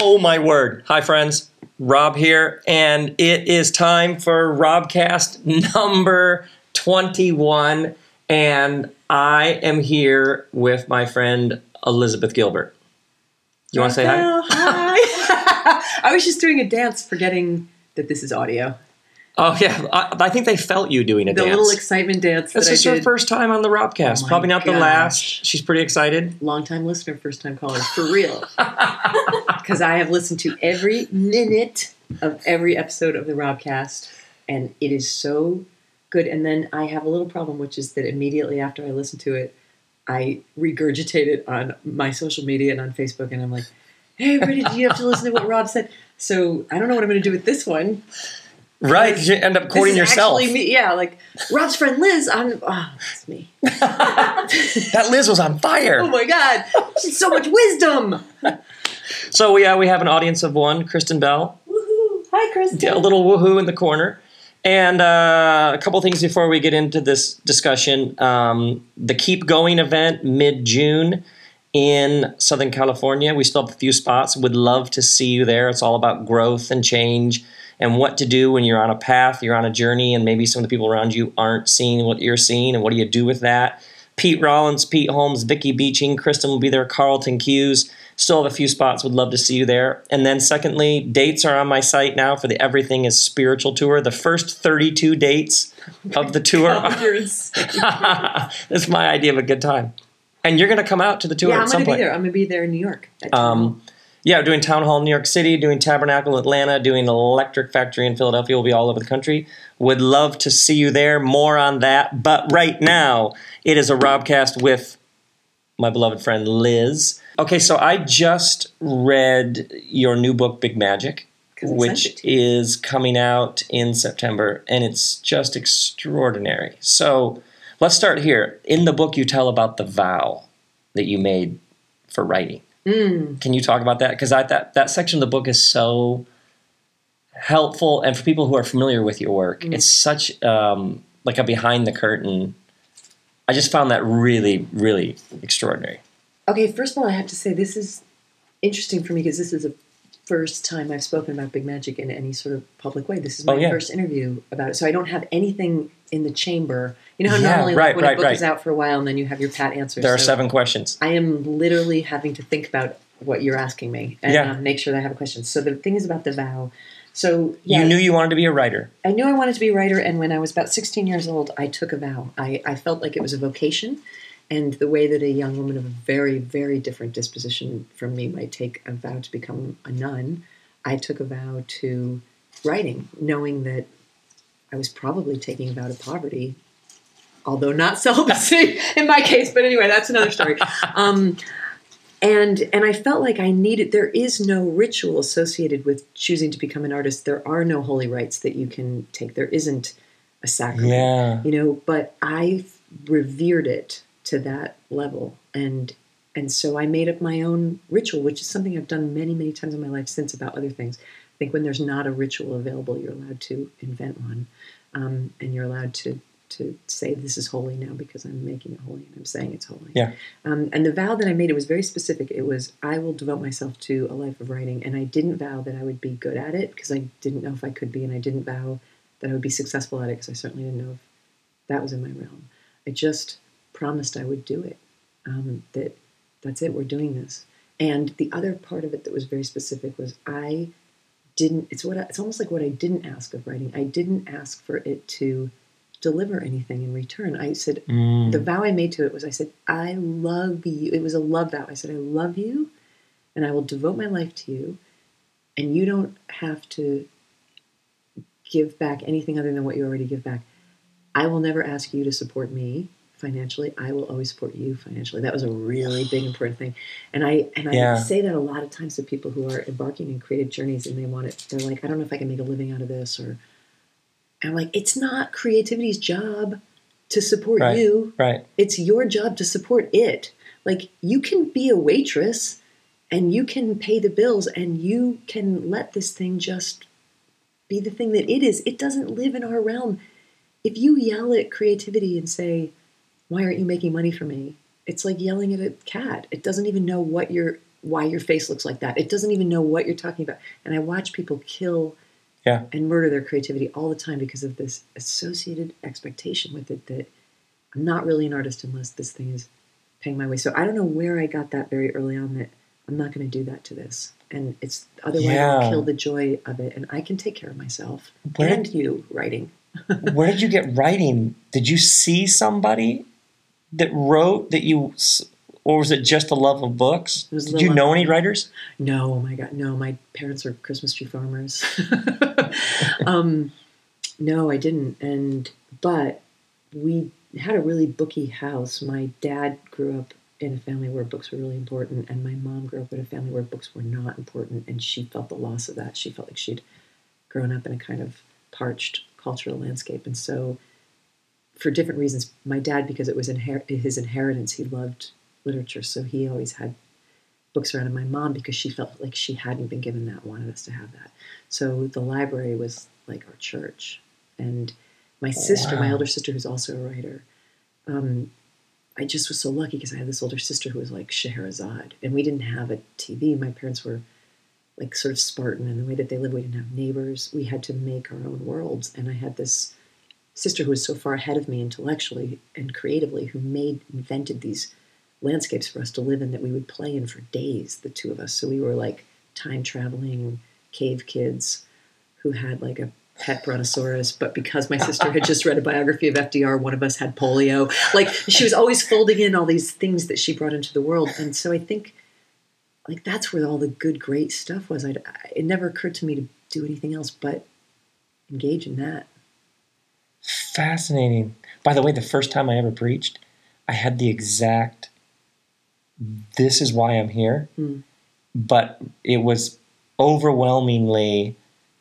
Oh my word. Hi, friends. Rob here, and it is time for Robcast number 21. And I am here with my friend Elizabeth Gilbert. You want to say hi? Hi. I was just doing a dance, forgetting that this is audio. Oh, yeah. I, I think they felt you doing a The dance. little excitement dance this is her first time on the Robcast. Oh Probably not the last. She's pretty excited. Long time listener, first time caller, for real. Because I have listened to every minute of every episode of the Robcast, and it is so good. And then I have a little problem, which is that immediately after I listen to it, I regurgitate it on my social media and on Facebook, and I'm like, "Hey, everybody, do you have to listen to what Rob said?" So I don't know what I'm going to do with this one. Right. You end up quoting yourself. Actually me, yeah, like Rob's friend Liz. I'm. Oh, that's me. that Liz was on fire. Oh my god, she's so much wisdom. So, yeah, we have an audience of one, Kristen Bell. Woohoo! Hi, Kristen. a little woohoo in the corner. And uh, a couple things before we get into this discussion. Um, the Keep Going event mid June in Southern California. We still have a few spots. Would love to see you there. It's all about growth and change and what to do when you're on a path, you're on a journey, and maybe some of the people around you aren't seeing what you're seeing, and what do you do with that? Pete Rollins, Pete Holmes, Vicky Beeching, Kristen will be there, Carlton Hughes. Still have a few spots. Would love to see you there. And then, secondly, dates are on my site now for the Everything is Spiritual tour. The first 32 dates of the tour. That's my idea of a good time. And you're going to come out to the tour yeah, I'm some gonna be there. I'm gonna be there in New York. Um, yeah, doing Town Hall in New York City, doing Tabernacle in Atlanta, doing Electric Factory in Philadelphia. We'll be all over the country. Would love to see you there. More on that. But right now, it is a Robcast with my beloved friend Liz. Okay, so I just read your new book, Big Magic, which it to you. is coming out in September, and it's just extraordinary. So let's start here. In the book, you tell about the vow that you made for writing. Mm. Can you talk about that? Because that that section of the book is so helpful, and for people who are familiar with your work, Mm. it's such um, like a behind the curtain. I just found that really, really extraordinary. Okay, first of all, I have to say this is interesting for me because this is the first time I've spoken about Big Magic in any sort of public way. This is my Oh, yeah. first interview about it, so I don't have anything in the chamber. You know how Yeah, normally, right, like, when right, a book right. is out for a while and then you have your pat answers. There are so seven questions. I am literally having to think about what you're asking me and Yeah. um, make sure that I have a question. So the thing is about the vow. So yeah, You knew you wanted to be a writer. I knew I wanted to be a writer, and when I was about 16 years old, I took a vow. I, I felt like it was a vocation, and the way that a young woman of a very, very different disposition from me might take a vow to become a nun, I took a vow to writing, knowing that I was probably taking a vow to poverty, although not celibacy in my case. But anyway, that's another story. Um, and and I felt like I needed. There is no ritual associated with choosing to become an artist. There are no holy rites that you can take. There isn't a sacrament, Yeah. you know. But I revered it to that level, and and so I made up my own ritual, which is something I've done many many times in my life since about other things. I think when there's not a ritual available, you're allowed to invent one, um, and you're allowed to to say this is holy now because I'm making it holy and I'm saying it's holy. Yeah. Um, and the vow that I made, it was very specific. It was, I will devote myself to a life of writing. And I didn't vow that I would be good at it because I didn't know if I could be. And I didn't vow that I would be successful at it because I certainly didn't know if that was in my realm. I just promised I would do it. Um, that that's it, we're doing this. And the other part of it that was very specific was I didn't, it's what I, it's almost like what I didn't ask of writing. I didn't ask for it to deliver anything in return. I said, Mm. the vow I made to it was I said, I love you. It was a love vow. I said, I love you and I will devote my life to you. And you don't have to give back anything other than what you already give back. I will never ask you to support me financially. I will always support you financially. That was a really big important thing. And I and I Yeah. say that a lot of times to people who are embarking in creative journeys and they want it they're like, I don't know if I can make a living out of this or I'm like, it's not creativity's job to support Right. you Right. it's your job to support it. Like you can be a waitress and you can pay the bills and you can let this thing just be the thing that it is. It doesn't live in our realm. If you yell at creativity and say, Why aren't you making money for me? It's like yelling at a cat. It doesn't even know what you're why your face looks like that. It doesn't even know what you're talking about. And I watch people kill Yeah. and murder their creativity all the time because of this associated expectation with it that I'm not really an artist unless this thing is paying my way. So I don't know where I got that very early on that I'm not going to do that to this. And it's otherwise Yeah. I'll kill the joy of it and I can take care of myself Where and did- you writing. Where did you get writing? Did you see somebody that wrote that you, or was it just the love of books? Did you know any writers? No, oh my God, no. My parents are Christmas tree farmers. um, no, I didn't. And but we had a really booky house. My dad grew up in a family where books were really important, and my mom grew up in a family where books were not important, and she felt the loss of that. She felt like she'd grown up in a kind of parched cultural landscape, and so for different reasons, my dad, because it was inher- his inheritance, he loved literature, so he always had books around. And my mom, because she felt like she hadn't been given that, wanted us to have that. So the library was like our church. And my sister, my Wow. elder sister, who's also a writer, um, I just was so lucky because I had this older sister who was like Scheherazade, and we didn't have a TV. My parents were like sort of Spartan in the way that they lived. We didn't have neighbors. We had to make our own worlds, and I had this sister who was so far ahead of me intellectually and creatively, who made invented these landscapes for us to live in that we would play in for days, the two of us. So we were like time traveling cave kids who had like a pet brontosaurus, but because my sister had just read a biography of FDR, one of us had polio. Like she was always folding in all these things that she brought into the world. And so I think like that's where all the good, great stuff was. I'd, I, it never occurred to me to do anything else but engage in that. Fascinating. By the way, the first time I ever preached, I had the exact this is why I'm here. Mm. But it was overwhelmingly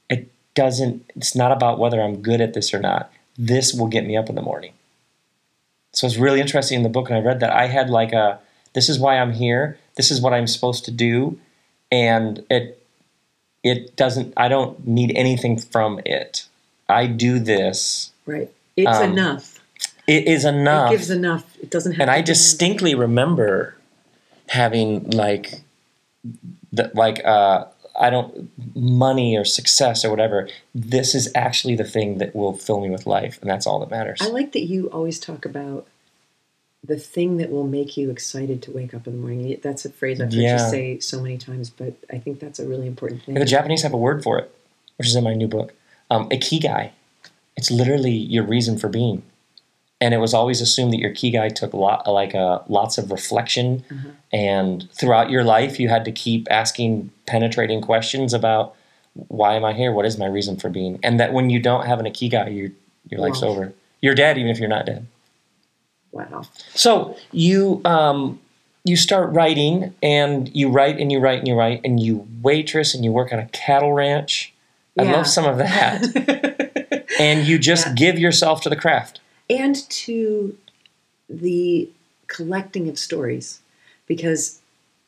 it doesn't it's not about whether I'm good at this or not. This will get me up in the morning. So it's really interesting in the book and I read that I had like a this is why I'm here. This is what I'm supposed to do and it it doesn't I don't need anything from it. I do this Right. It's Um, enough. it is enough. It gives enough. It doesn't have and I distinctly remember having like the, like uh I don't money or success or whatever. This is actually the thing that will fill me with life, and that's all that matters. I like that you always talk about the thing that will make you excited to wake up in the morning. That's a phrase I've heard Yeah. you say so many times, but I think that's a really important thing. the Japanese have a word for it, which is in my new book. Um, ikigai. It's literally your reason for being. And it was always assumed that your ikigai took lot, like uh, lots of reflection, Uh-huh. and throughout your life, you had to keep asking penetrating questions about why am I here? What is my reason for being? And that when you don't have an ikigai, your your life's Wow. over. You're dead, even if you're not dead. Wow. So you um, you start writing, and you write and you write and you write, and you waitress and you work on a cattle ranch. I love some of that. and you just Yeah. give yourself to the craft. and to the collecting of stories. Because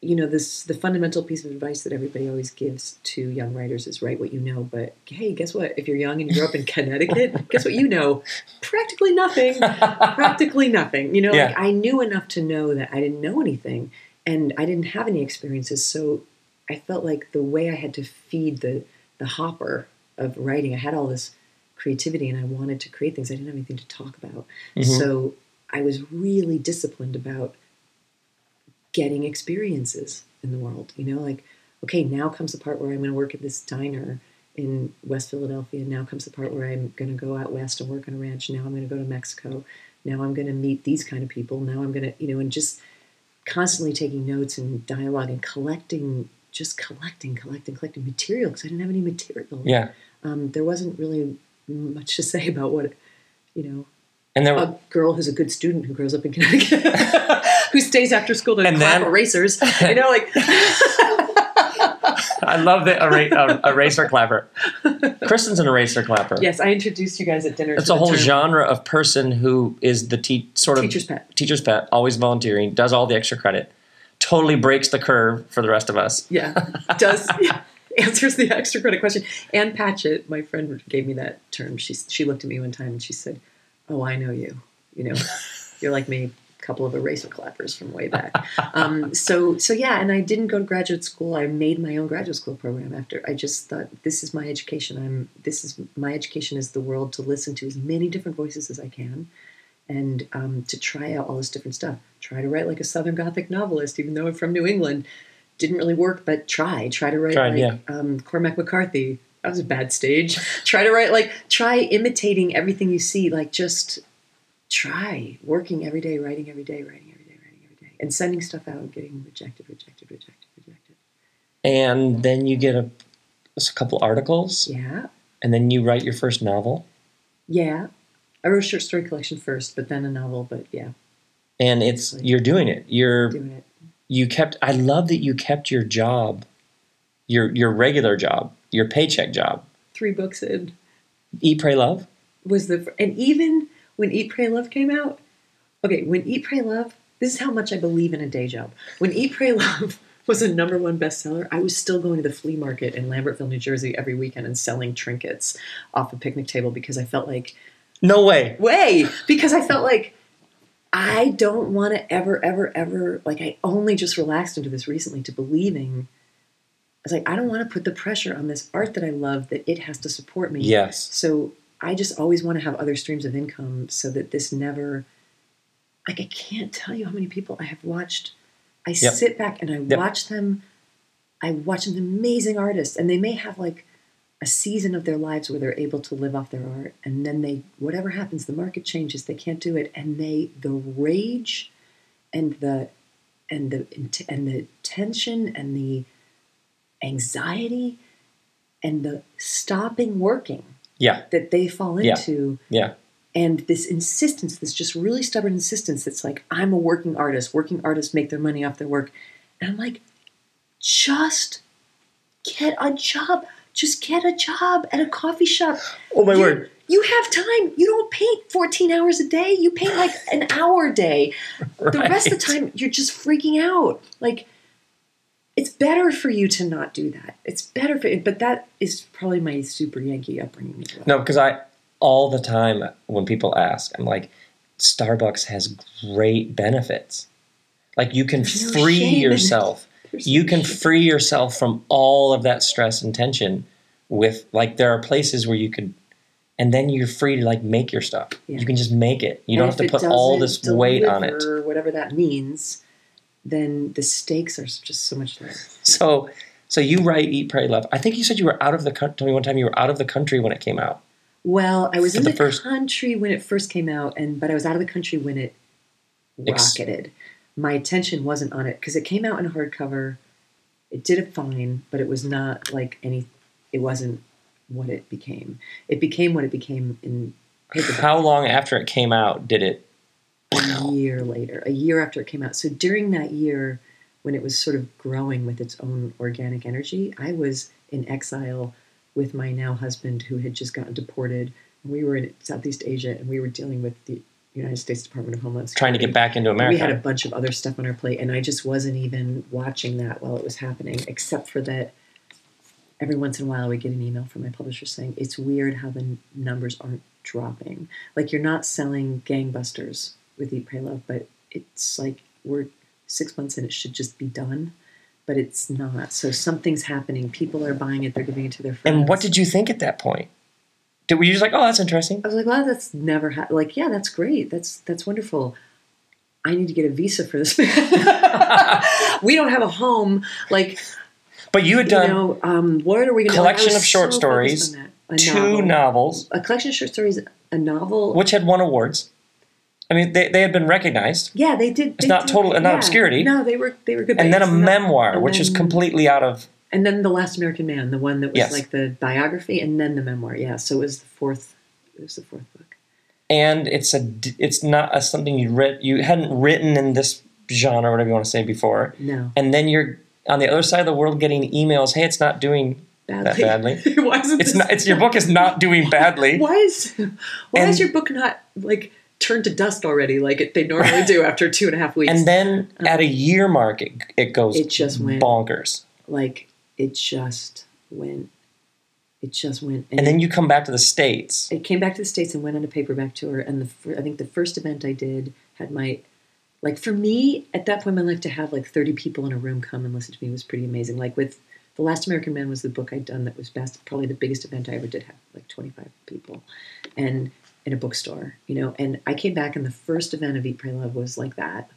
you know this the fundamental piece of advice that everybody always gives to young writers is write what you know. But hey guess what? If you're young and you grew up in connecticut guess what you know? Practically nothing. Practically nothing. You know like i knew enough to know that i didn't know anything and i didn't have any experiences. So i felt like the way i had to feed the the hopper of writing i had all this creativity and i wanted to create things i didn't have anything to talk about. Mhm. so i was really disciplined about getting experiences in the world you know like okay now comes the part where i'm going to work at this diner in west philadelphia. Now comes the part where i'm going to go out west and work on a ranch. Now i'm going to go to mexico. Now i'm going to meet these kind of people. Now i'm going to you know and just constantly taking notes and dialogue and collecting just collecting collecting collecting material because i didn't have any material. Yeah. um, there wasn't really much to say about what you know And there were a girl who's a good student who grows up in Connecticut, who stays after school to And clap then- erasers. You know, like I love the era- uh, eraser clapper. Kristen's an eraser clapper. yes, I introduced you guys at dinner. It's a whole term genre of person who is the te- sort of Teacher's pet. teacher's pet, always volunteering, does all the extra credit, totally breaks the curve for the rest of us. Yeah, does answers the extra credit question. Ann Patchett, my friend, gave me that term. She she looked at me one time and she said, "Oh, I know you. You know, you're like me. couple of eraser clappers from way back. um, so so yeah, and I didn't go to graduate school. I made my own graduate school program after. I just thought this is my education. I'm this is my education is the world to listen to as many different voices as I can, and um, to try out all this different stuff. Try to write like a Southern Gothic novelist, even though I'm from New England. Didn't really work, but try. Try to write Tried, like yeah. um, Cormac McCarthy. That was a bad stage. try to write like try imitating everything you see. Like just try working every day, writing every day, writing every day, writing every day, and sending stuff out, and getting rejected, rejected, rejected, rejected. And then you get a, a couple articles, Yeah, and then you write your first novel. yeah. I wrote a short story collection first, but then a novel. But yeah, And it's you're doing it. You're doing it. You kept. I love that you kept your job, your your regular job, your paycheck job. Three books in Eat, pray, love. was the and even when Eat, Pray, Love came out. Okay, when Eat, Pray, Love. This is how much I believe in a day job. When Eat, Pray, Love was a number one bestseller, I was still going to the flea market in Lambertville, New Jersey every weekend and selling trinkets off a picnic table because I felt like No way. way because I felt like I don't want to ever, ever, ever like I only just relaxed into this recently to believing. I was like, I don't want to put the pressure on this art that I love that it has to support me. Yes. So I just always want to have other streams of income so that this never like I can't tell you how many people I have watched. I Yep. sit back and I Yep. watch them. I watch them amazing artists, and they may have like a season of their lives where they're able to live off their art, and then they whatever happens, the market changes, they can't do it, and they the rage, and the and the and the tension and the anxiety, and the stopping working Yeah. that they fall into Yeah. Yeah. and this insistence this just really stubborn insistence that's like i'm a working artist working artists make their money off their work and i'm like just get a job just get a job at a coffee shop Oh my you, word. you have time you don't paint 14 hours a day you paint like an hour a day the rest of the time you're just freaking out like it's better for you to not do that it's better for but that is probably my super yankee upbringing well. No, because I all the time when people ask, I'm like, Starbucks has great benefits. Like you can no free yourself. You can free yourself from all of that stress and tension with like there are places where you could and then you're free to like make your stuff. Yeah. You can just make it. You don't have to put all this weight on it. deliver, Whatever that means, then the stakes are just so much lower. So so you write Eat Pray Love. I think you said you were out of the country. Told me one time you were out of the country when it came out. Well, I was in the the, first- country when it first came out, and but I was out of the country when it rocketed. My attention wasn't on it because it came out in hardcover. It did it fine, but it was not like any. It wasn't what it became. It became what it became in paperback. How long after it came out did it? a year later, a year after it came out. So during that year, when it was sort of growing with its own organic energy, I was in exile with my now husband who had just gotten deported. We were in Southeast Asia and we were dealing with the United States Department of Homeland Security. Trying to get back into America. We had a bunch of other stuff on our plate, and I just wasn't even watching that while it was happening, except for that every once in a while I would get an email from my publisher saying, It's weird how the n- numbers aren't dropping. Like, you're not selling gangbusters with Eat, Pray, Love, but it's like we're six months in, it should just be done. But it's not. So something's happening. People are buying it. They're giving it to their friends. and what did you think at that point? Did were you just like, oh, that's interesting? I was like, wow, that's never happened. Like, yeah, that's great. That's that's wonderful. I need to get a visa for this. we don't have a home. Like, But you had done. you know, um, what are we going to Collection of short stories, A two novel. novels, A collection of short stories, a novel. which had won awards. I mean, they, they had been recognized, yeah, they did. It's they not did- total- not yeah. obscurity. No, they were they were good. and then a memoir, and which is completely out of. And then the Last American Man, the one that was Yes. like the biography, and then the memoir. Yeah, so it was the fourth. It was the fourth book. And it's a it's not a, something you read you hadn't written in this genre, whatever you want to say before. No, And then you're on the other side of the world getting emails. Hey, it's not doing badly. badly. Why isn't it's not. It's your book is not doing badly. Why is why And- is your book not like turned to dust already, like it, they normally do after two and a half weeks? And then um, at a year mark, it, it goes It just went- bonkers. like it just went, it just went, And then you come back to the states. it came back to the states and went on a paperback tour. And the I think the first event I did had my like for me at that point in my life to have like 30 people in a room come and listen to me was pretty amazing like with the last american man was the book i'd done that was best probably the biggest event i ever did have like 25 people and in a bookstore you know and i came back and the first event of eat pray love was like that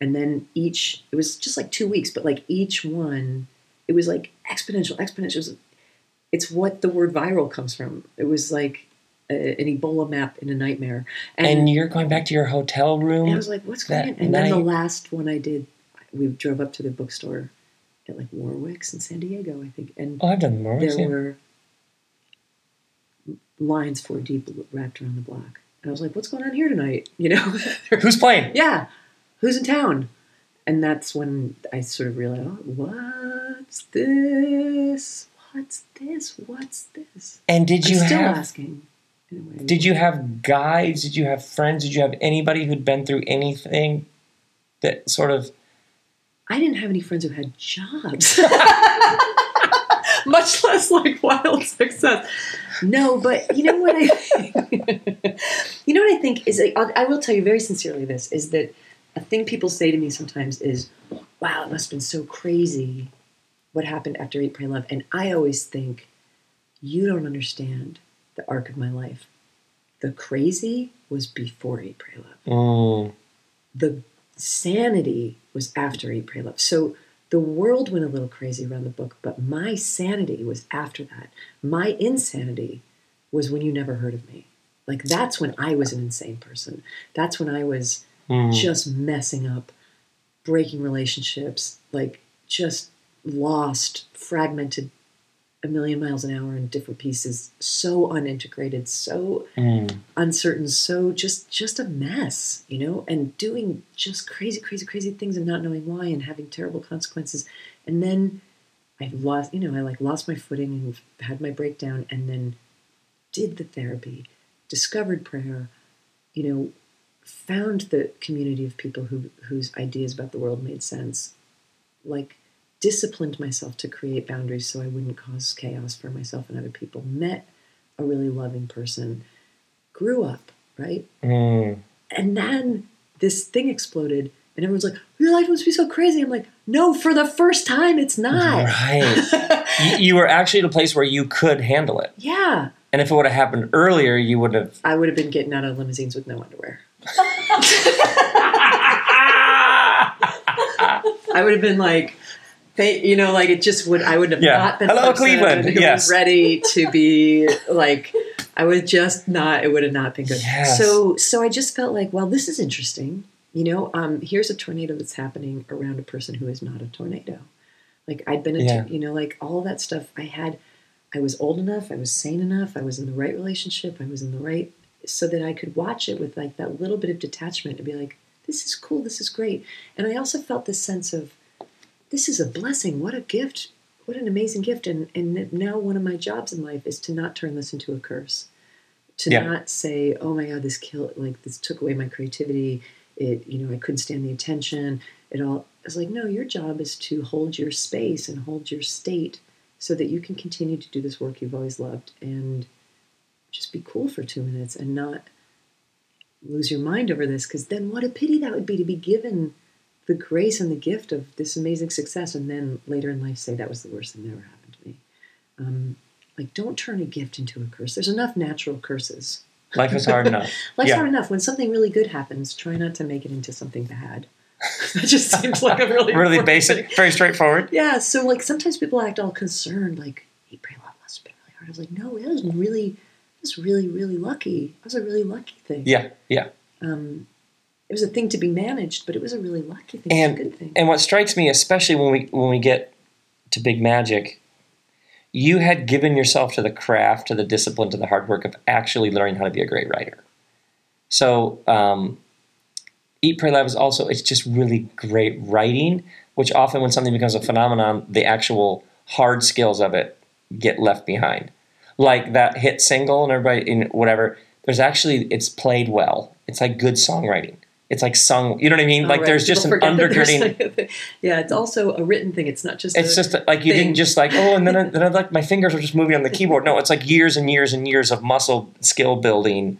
and then each it was just like two weeks but like each one it was like exponential exponential it's what the word viral comes from it was like a, an ebola map in a nightmare And you're going back to your hotel room. and I was like, what's going on? And then the last one I did, we drove up to the bookstore at like Warwick's in San Diego, I think. And oh, I've done more. there yeah. were lines four deep wrapped around the block. And I was like, what's going on here tonight? You know? Who's playing? yeah. Who's in town? And that's when I sort of realized, oh, what's this? What's this? What's this? And did you I'm still have? asking. in a way. Did you have guides? Did you have friends? Did you have anybody who'd been through anything that sort of? I didn't have any friends who had jobs, much less like wild success. No, but you know what I think? you know what I think is I I will tell you very sincerely this is that a thing people say to me sometimes is, "Wow, it must have been so crazy what happened after Eat, Pray, Love," and I always think you don't understand the arc of my life. The crazy was before Eat, Pray, Love Mm, the sanity was after Eat, Pray, Love. So the world went a little crazy around the book, but my sanity was after that. My insanity was when you never heard of me. Like that's when I was an insane person. That's when I was mm. just messing up, breaking relationships, like just lost, fragmented a million miles an hour in different pieces, so unintegrated, so Mm. uncertain so just just a mess you know and doing just crazy crazy crazy things and not knowing why and having terrible consequences and then i lost you know i like lost my footing and had my breakdown and then did the therapy discovered prayer you know found the community of people who whose ideas about the world made sense like disciplined myself to create boundaries so i wouldn't cause chaos for myself and other people met a really loving person grew up, right? Mm. And then this thing exploded, and everyone's like, Your life must be so crazy. I'm like, No, for the first time, it's not. Right. you, you were actually at a place where you could handle it, yeah. and if it would have happened earlier, you would have. I would have been getting out of limousines with no underwear. I would have been like, they, you know, like it just would. I would have Yeah. not been. Hello, Cleveland. Who Yes. was ready to be like. I would just not. It would have not been good. Yes. So, so I just felt like, well, this is interesting. You know, um, here's a tornado that's happening around a person who is not a tornado. Like I'd been, a Yeah. you know, like all that stuff. I had. I was old enough. I was sane enough. I was in the right relationship. I was in the right, so that I could watch it with like that little bit of detachment and be like, this is cool. This is great. And I also felt this sense of this is a blessing. What a gift. What an amazing gift. And and now one of my jobs in life is to not turn this into a curse. To Yeah. not say, oh my God, this killed like this took away my creativity. It, you know, I couldn't stand the attention. It all it's like, no, your job is to hold your space and hold your state so that you can continue to do this work you've always loved and just be cool for two minutes and not lose your mind over this because then what a pity that would be to be given the grace and the gift of this amazing success and then later in life say that was the worst thing that ever happened to me um, like don't turn a gift into a curse there's enough natural curses Life is hard enough. life's Yeah. hard enough when something really good happens try not to make it into something bad that just seems like a really Really basic, thing. very straightforward. yeah so like sometimes people act all concerned like eat pray love must have been really hard i was like no it was really was really really lucky it was a really lucky thing Yeah, yeah. um, it was a thing to be managed, but it was a really lucky thing. it was a good thing. And what strikes me, especially when we when we get to big magic, you had given yourself to the craft, to the discipline, to the hard work of actually learning how to be a great writer. So, um, Eat, Pray, Love is also it's just really great writing, which often when something becomes a phenomenon, the actual hard skills of it get left behind. Like that hit single and everybody in whatever. There's actually it's played well. It's like good songwriting. It's like sung. You know what I mean? Oh, like right. there's just an People there's undergirding. like- yeah, it's also a written thing. It's not just. It's a, just like you thing. didn't just like oh, and then I, then I like my fingers are just moving on the keyboard. No, it's like years and years and years of muscle skill building,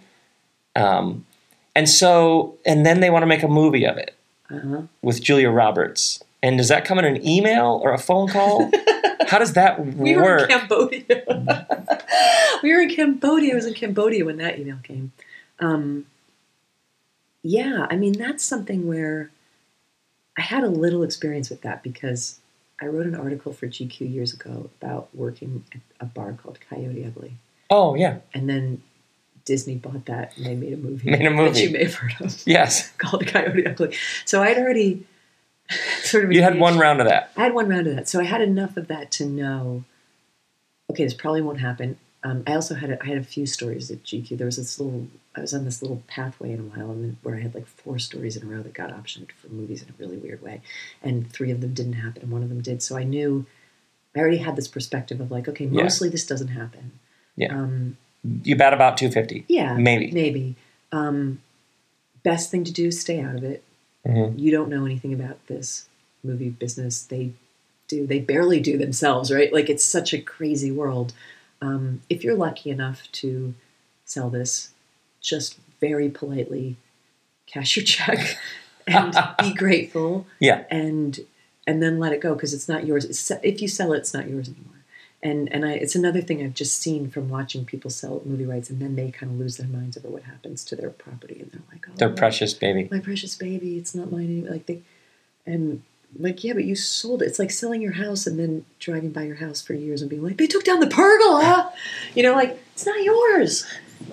um, and so and then they want to make a movie of it. Uh-huh. with Julia Roberts. And does that come in an email or a phone call? How does that work? We were in Cambodia. we were in Cambodia. I was in Cambodia when that email came. Um, yeah, I mean that's something where I had a little experience with that because I wrote an article for GQ years ago about working at a bar called Coyote Ugly, oh, yeah. and then Disney bought that and they made a movie. Made a movie. that you may have heard of Yes. called Coyote Ugly. So I'd already sort of You had one round of that. I had one round of that, so I had enough of that to know. Okay, this probably won't happen. Um, I also had a, I had a few stories at GQ. There was this little I was on this little pathway in a while, and where I had like four stories in a row that got optioned for movies in a really weird way, and three of them didn't happen, and one of them did. So I knew I already had this perspective of like, okay, Yeah. mostly this doesn't happen. Yeah. Um, You bet about 250. yeah. Maybe. Maybe. Um, best thing to do is stay out of it. Mhm. You don't know anything about this movie business. They do. They barely do themselves, right? Like it's such a crazy world. Um, if you're lucky enough to sell this, just very politely cash your check and be grateful Yeah. and and then let it go because it's not yours. It's, if you sell it, it's not yours anymore. And and I, it's another thing I've just seen from watching people sell movie rights, and then they kind of lose their minds over what happens to their property, and they're like, "Oh, They're precious, baby. my precious baby, it's not mine." Anymore. Like they, and like yeah, but you sold it. It's like selling your house and then driving by your house for years and being like, "They took down the pergola," you know, like it's not yours.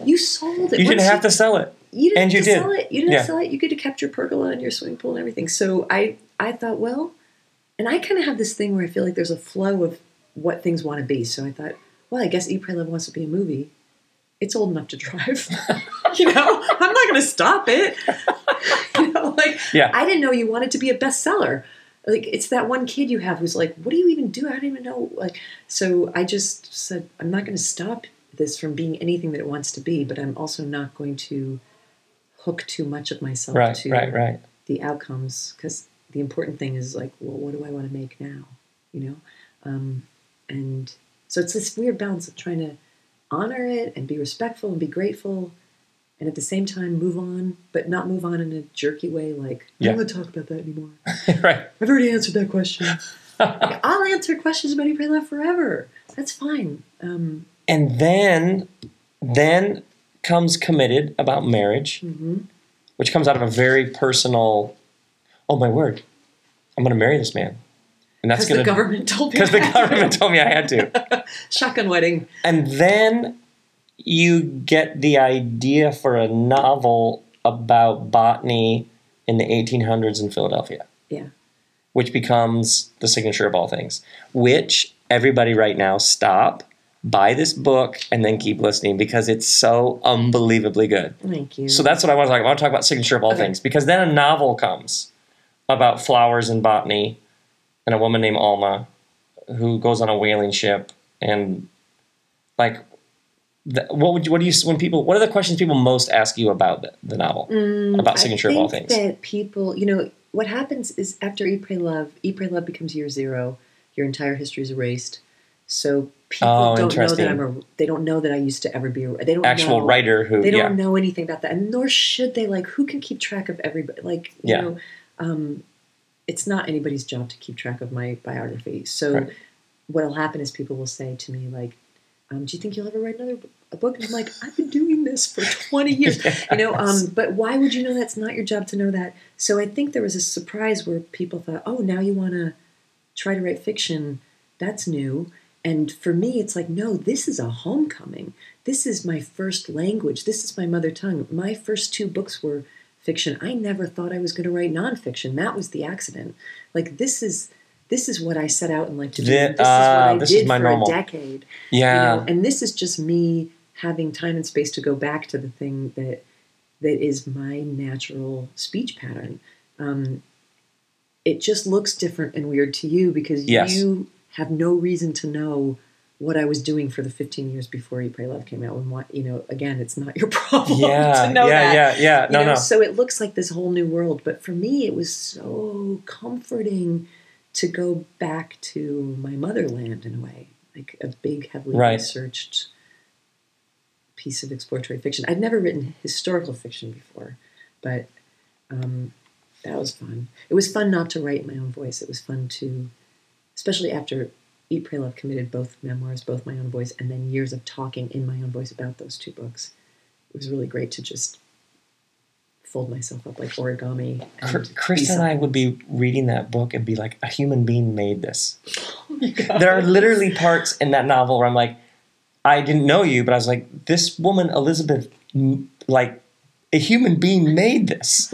You sold it. You didn't Once have to sell it. you didn't And have you to did. sell it. You didn't Yeah. sell it. You could have kept your pergola and your swimming pool and everything. So I, I thought, well, and I kind of have this thing where I feel like there's a flow of what things want to be. So I thought, well, I guess Eat, Pray, Love wants to be a movie. It's old enough to drive. you know, I'm not going to stop it. you know, like Yeah. I didn't know you wanted to be a bestseller. Like it's that one kid you have who's like, what do you even do? I don't even know. Like, so I just said, I'm not going to stop this from being anything that it wants to be, but I'm also not going to hook too much of myself Right, to right, right. the outcomes because the important thing is like, well, what do I want to make now? You know, um, and so it's this weird balance of trying to honor it and be respectful and be grateful, and at the same time move on, but not move on in a jerky way. Like, I don't want to talk about that anymore. right. I've already answered that question. Like, I'll answer questions about Pray Love forever. That's fine. Um, And then, then comes committed about marriage, mhm. which comes out of a very personal. Oh my word! I'm going to marry this man, and that's Because going the government told me. because the to. government told me I had to. Shotgun wedding. And then you get the idea for a novel about botany in the 1800s in Philadelphia, Yeah. which becomes the signature of all things. Which everybody right now stop, buy this book, and then keep listening because it's so unbelievably good. Thank you. So that's what I want to talk about. I want to talk about signature of all Okay. things because then a novel comes about flowers and botany and a woman named Alma who goes on a whaling ship and like the, what would you, what do you when people what are the questions people most ask you about the, the novel about signature Mm, of all think things That people, you know, what happens is after Eat, Pray, Love, Eat, Pray, Love becomes year zero. Your entire history is erased. So people Oh, don't know that I'm a. They don't know that I used to ever be. A, they don't actual know, writer who They don't yeah know anything about that, and nor should they. Like, who can keep track of everybody? Like, you Yeah. know, um, it's not anybody's job to keep track of my biography. So, Right. what'll happen is people will say to me like, um, "Do you think you'll ever write another a book?" And I'm like, "I've been doing this for 20 years." you know um, but why would you know that's not your job to know that so i think there was a surprise where people thought oh now you want to try to write fiction that's new and for me it's like no this is a homecoming this is my first language this is my mother tongue my first two books were fiction i never thought i was going to write nonfiction that was the accident like this is this is what i set out in life to do Thi- this is what ah, i this is did for normal. a decade yeah you know, and this is just me having time and space to go back to the thing that that is my natural speech pattern. Um, it just looks different and weird to you because Yes. you have no reason to know what I was doing for the 15 years before Eat, Pray, Love came out. And what you know, again, it's not your problem yeah to know yeah that. yeah yeah You no know, no So it looks like this whole new world. But for me, it was so comforting to go back to my motherland in a way, like a big, heavily Right. researched piece of exploratory fiction. I'd never written historical fiction before, but um, that was fun. It was fun not to write my own voice. It was fun to, especially after Eat, Pray, Love committed both memoirs, both my own voice, and then years of talking in my own voice about those two books. It was really great to just fold myself up like origami. And Chris and I would be reading that book and be like, a human being made this. Oh. There are literally parts in that novel where I'm like, I didn't know you, but I was like, this woman, Elizabeth, like, a human being made this.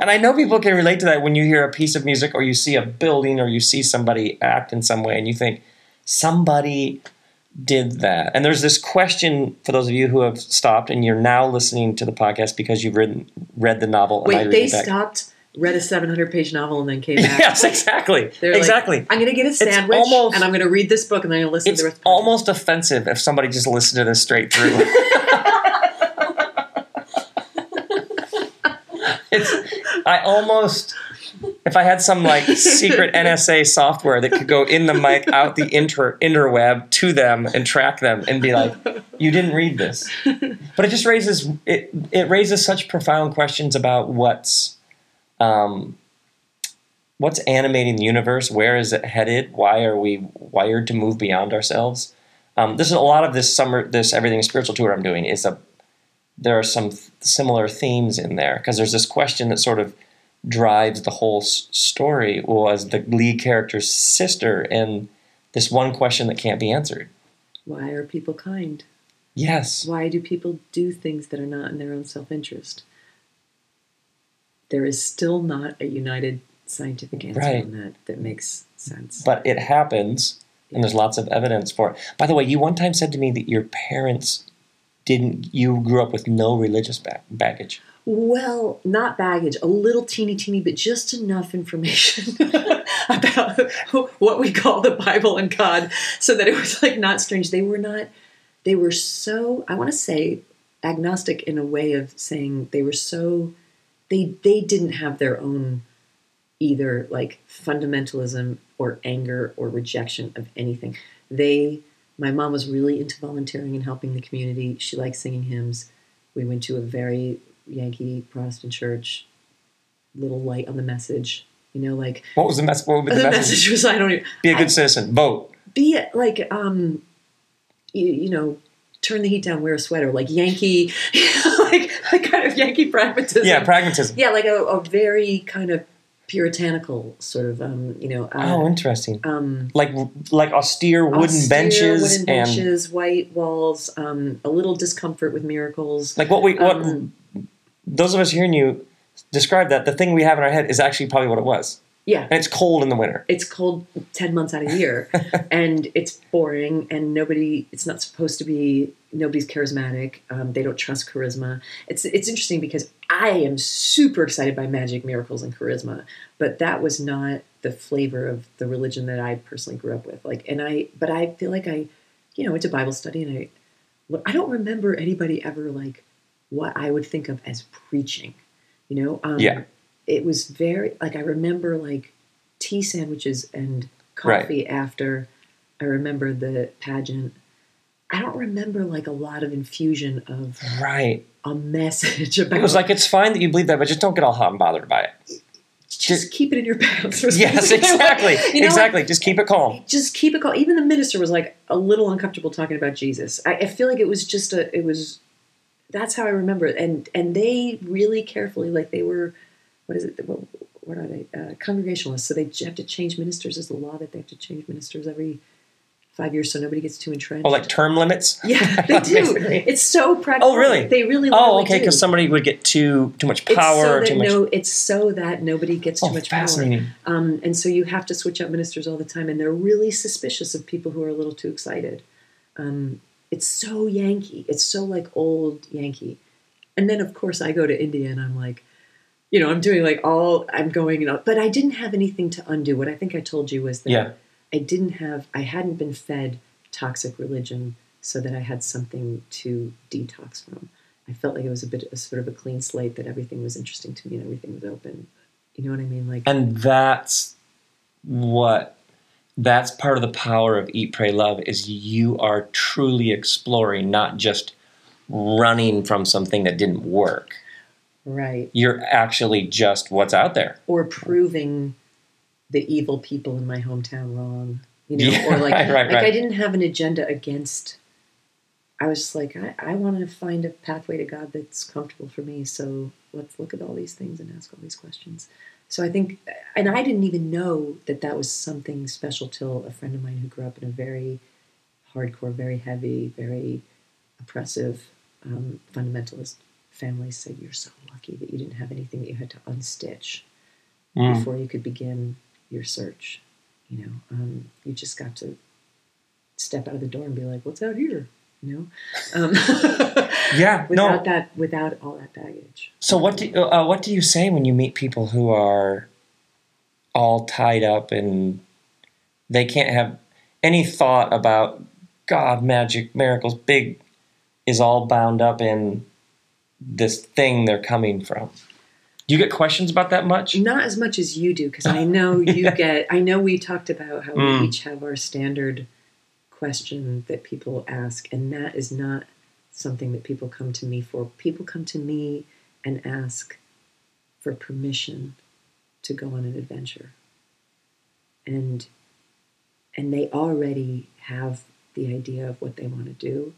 and I know people can relate to that when you hear a piece of music or you see a building or you see somebody act in some way and you think, somebody did that. And there's this question for those of you who have stopped and you're now listening to the podcast because you've read, read the novel. and I Wait, they stopped, read a 700 page novel, and then came back. yes, exactly. They're like, exactly. I'm going to get a sandwich, almost- and I'm going to read this book, and then I'm going to listen it's to the rest podcast." almost offensive if somebody just listened to this straight through. it's I almost if I had some like secret NSA software that could go in the mic out the inter interweb to them and track them and be like, you didn't read this. But it just raises it it raises such profound questions about what's um, what's animating the universe where is it headed why are we wired to move beyond ourselves um, this is a lot of this summer this everything spiritual tour i'm doing is a there are some th- similar themes in there because there's this question that sort of drives the whole s- story was the lead character's sister and this one question that can't be answered Why are people kind? yes Why do people do things that are not in their own self interest? There is still not a united scientific answer Right. on that that makes sense. but it happens and there's lots of evidence for it by the way you one time said to me that your parents didn't you grew up with no religious ba- baggage Well, not baggage, a little teeny teeny, but just enough information about what we call the Bible and God so that it was like not strange. They were not, they were so, I want to say, agnostic in a way of saying they were so, they, they didn't have their own either like fundamentalism or anger or rejection of anything. They, my mom was really into volunteering and helping the community. She liked singing hymns. We went to a very Yankee Protestant church, little light on the message. You know, like what was the message? what would be the, the, message? message was I don't even be a good I- citizen vote be like um, you, you know, turn the heat down, wear a sweater, like Yankee, like like kind of Yankee pragmatism. yeah pragmatism yeah, like a, a very kind of puritanical sort of um, you know. Uh, oh interesting um, like like austere wooden austere benches wooden and benches, white walls, um, a little discomfort with miracles. like what we what Um, those of us hearing you describe that the thing we have in our head is actually probably what it was yeah, and it's cold in the winter. It's cold 10 months out of the year and it's boring and nobody it's not supposed to be nobody's charismatic um, they don't trust charisma. It's it's interesting because i am super excited by magic miracles and charisma but that was not the flavor of the religion that i personally grew up with. Like and i but i feel like i you know went to bible study and I, I don't remember anybody ever like what i would think of as preaching you know? Um, Yeah. It was very like i remember like tea sandwiches and coffee after i remember the pageant i don't remember like a lot of infusion of right a message about it was like it's fine that you believe that but just don't get all hot and bothered by it just keep it in your pants yes what- exactly you know, exactly just keep it calm just keep it calm. Even the minister was like a little uncomfortable talking about Jesus. I, I feel like it was just a. It was. That's how I remember it, and and they really carefully, like they were, what is it? What, what are they? Uh, congregationalists. So they have to change ministers. Is the law that they have to change ministers every five years, so nobody gets too entrenched. oh like term limits yeah, they do. It's so practical. Oh, really? They really. oh okay because somebody would get too too much It's power so or that too much no, it's so that nobody gets too oh, much power. fascinating Um, and so you have to switch out ministers all the time, and they're really suspicious of people who are a little too excited. Um, it's so Yankee. It's so like old Yankee. And then of course I go to India and I'm like, you know, I'm doing like all I'm going, you know, but I didn't have anything to undo. What I think I told you was that Yeah. I didn't have, I hadn't been fed toxic religion, so that I had something to detox from. I felt like it was a bit, a sort of a clean slate that everything was interesting to me and everything was open. You know what I mean? Like, and that's what that's part of the power of eat pray love is you are truly exploring not just running from something that didn't work Right. You're actually just what's out there. Or proving the evil people in my hometown wrong. You know, Yeah, or like, right, right, like right. I didn't have an agenda against. I was just like, I, I want to find a pathway to God that's comfortable for me. So let's look at all these things and ask all these questions. So I think, and I didn't even know that that was something special till a friend of mine who grew up in a very hardcore, very heavy, very oppressive, um, fundamentalist family said, You're so lucky that you didn't have anything that you had to unstitch Mm. before you could begin your search. You know, um, you just got to step out of the door and be like, "What's out here?" You know, um, Yeah, without no. that, without all that baggage. So what do you, uh, what do you say when you meet people who are all tied up and they can't have any thought about God, magic, miracles, big is all bound up in this thing they're coming from. Do you get questions about that much? Not as much as you do, because I know you Yeah. get. I know we talked about how Mm. we each have our standard question that people ask, and that is not something that people come to me for. People come to me and ask for permission to go on an adventure, and and they already have the idea of what they want to do,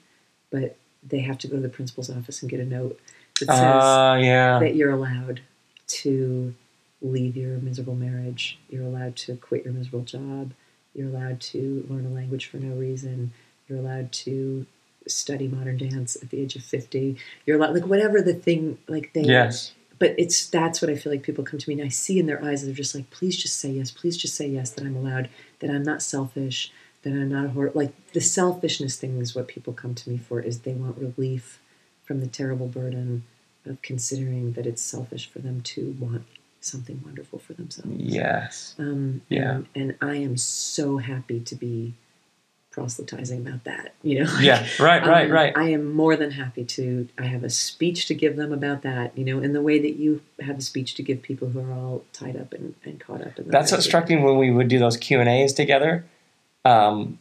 but they have to go to the principal's office and get a note that says Ah, yeah. that you're allowed to leave your miserable marriage. You're allowed to quit your miserable job. You're allowed to learn a language for no reason. You're allowed to study modern dance at the age of 50. You're allowed, like, whatever the thing, like, they, Yes. but it's, that's what I feel like people come to me and I see in their eyes, they're just like, please just say yes. Please just say yes that I'm allowed, that I'm not selfish, that I'm not a hor Like, the selfishness thing is what people come to me for, is they want relief from the terrible burden of considering that it's selfish for them to want something wonderful for themselves. Yes. Um, Yeah. And, and I am so happy to be proselytizing about that. You know. like, Yeah. Right. Right. um, Right. I am more than happy to. I have a speech to give them about that. You know, in the way that you have a speech to give people who are all tied up and, and caught up in. That's what struck me when we would do those Q and A's together. Um,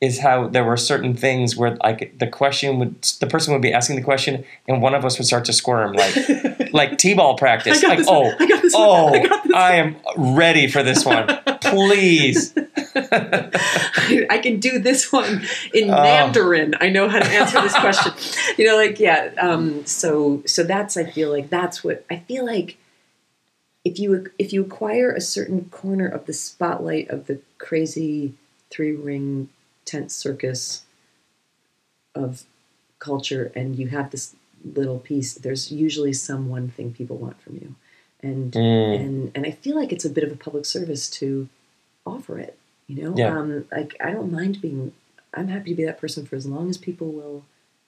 is how there were certain things where like the question would the person would be asking the question and one of us would start to squirm like like t-ball practice I got like this oh one. I got this one. oh I got this I am ready for this one please I, I can do this one in Oh. Mandarin. I know how to answer this question. you know, like yeah. Um, so so that's I feel like that's what I feel like. If you if you acquire a certain corner of the spotlight of the crazy three ring tent circus of culture, and you have this little piece, there's usually some one thing people want from you, and Mm. and and I feel like it's a bit of a public service to offer it. You know, Yeah. um, like I don't mind being. I'm happy to be that person for as long as people will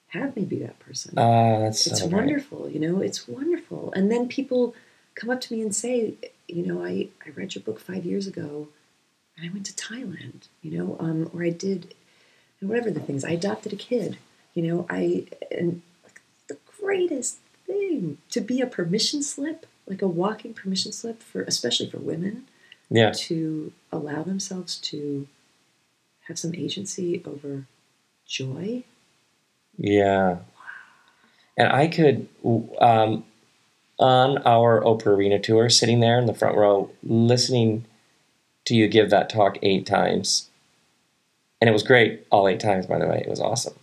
have me be that person. Ah, that's it's so great. wonderful, you know. It's wonderful, and then people come up to me and say, you know, I I read your book five years ago, and I went to Thailand, you know, um, or I did, whatever the things. I adopted a kid, you know. I and like, the greatest thing to be a permission slip, like a walking permission slip for, especially for women yeah to allow themselves to have some agency over joy. yeah and I could um, on our Oprah Arena tour sitting there in the front row listening to you give that talk eight times. And it was great all eight times by the way. It was awesome.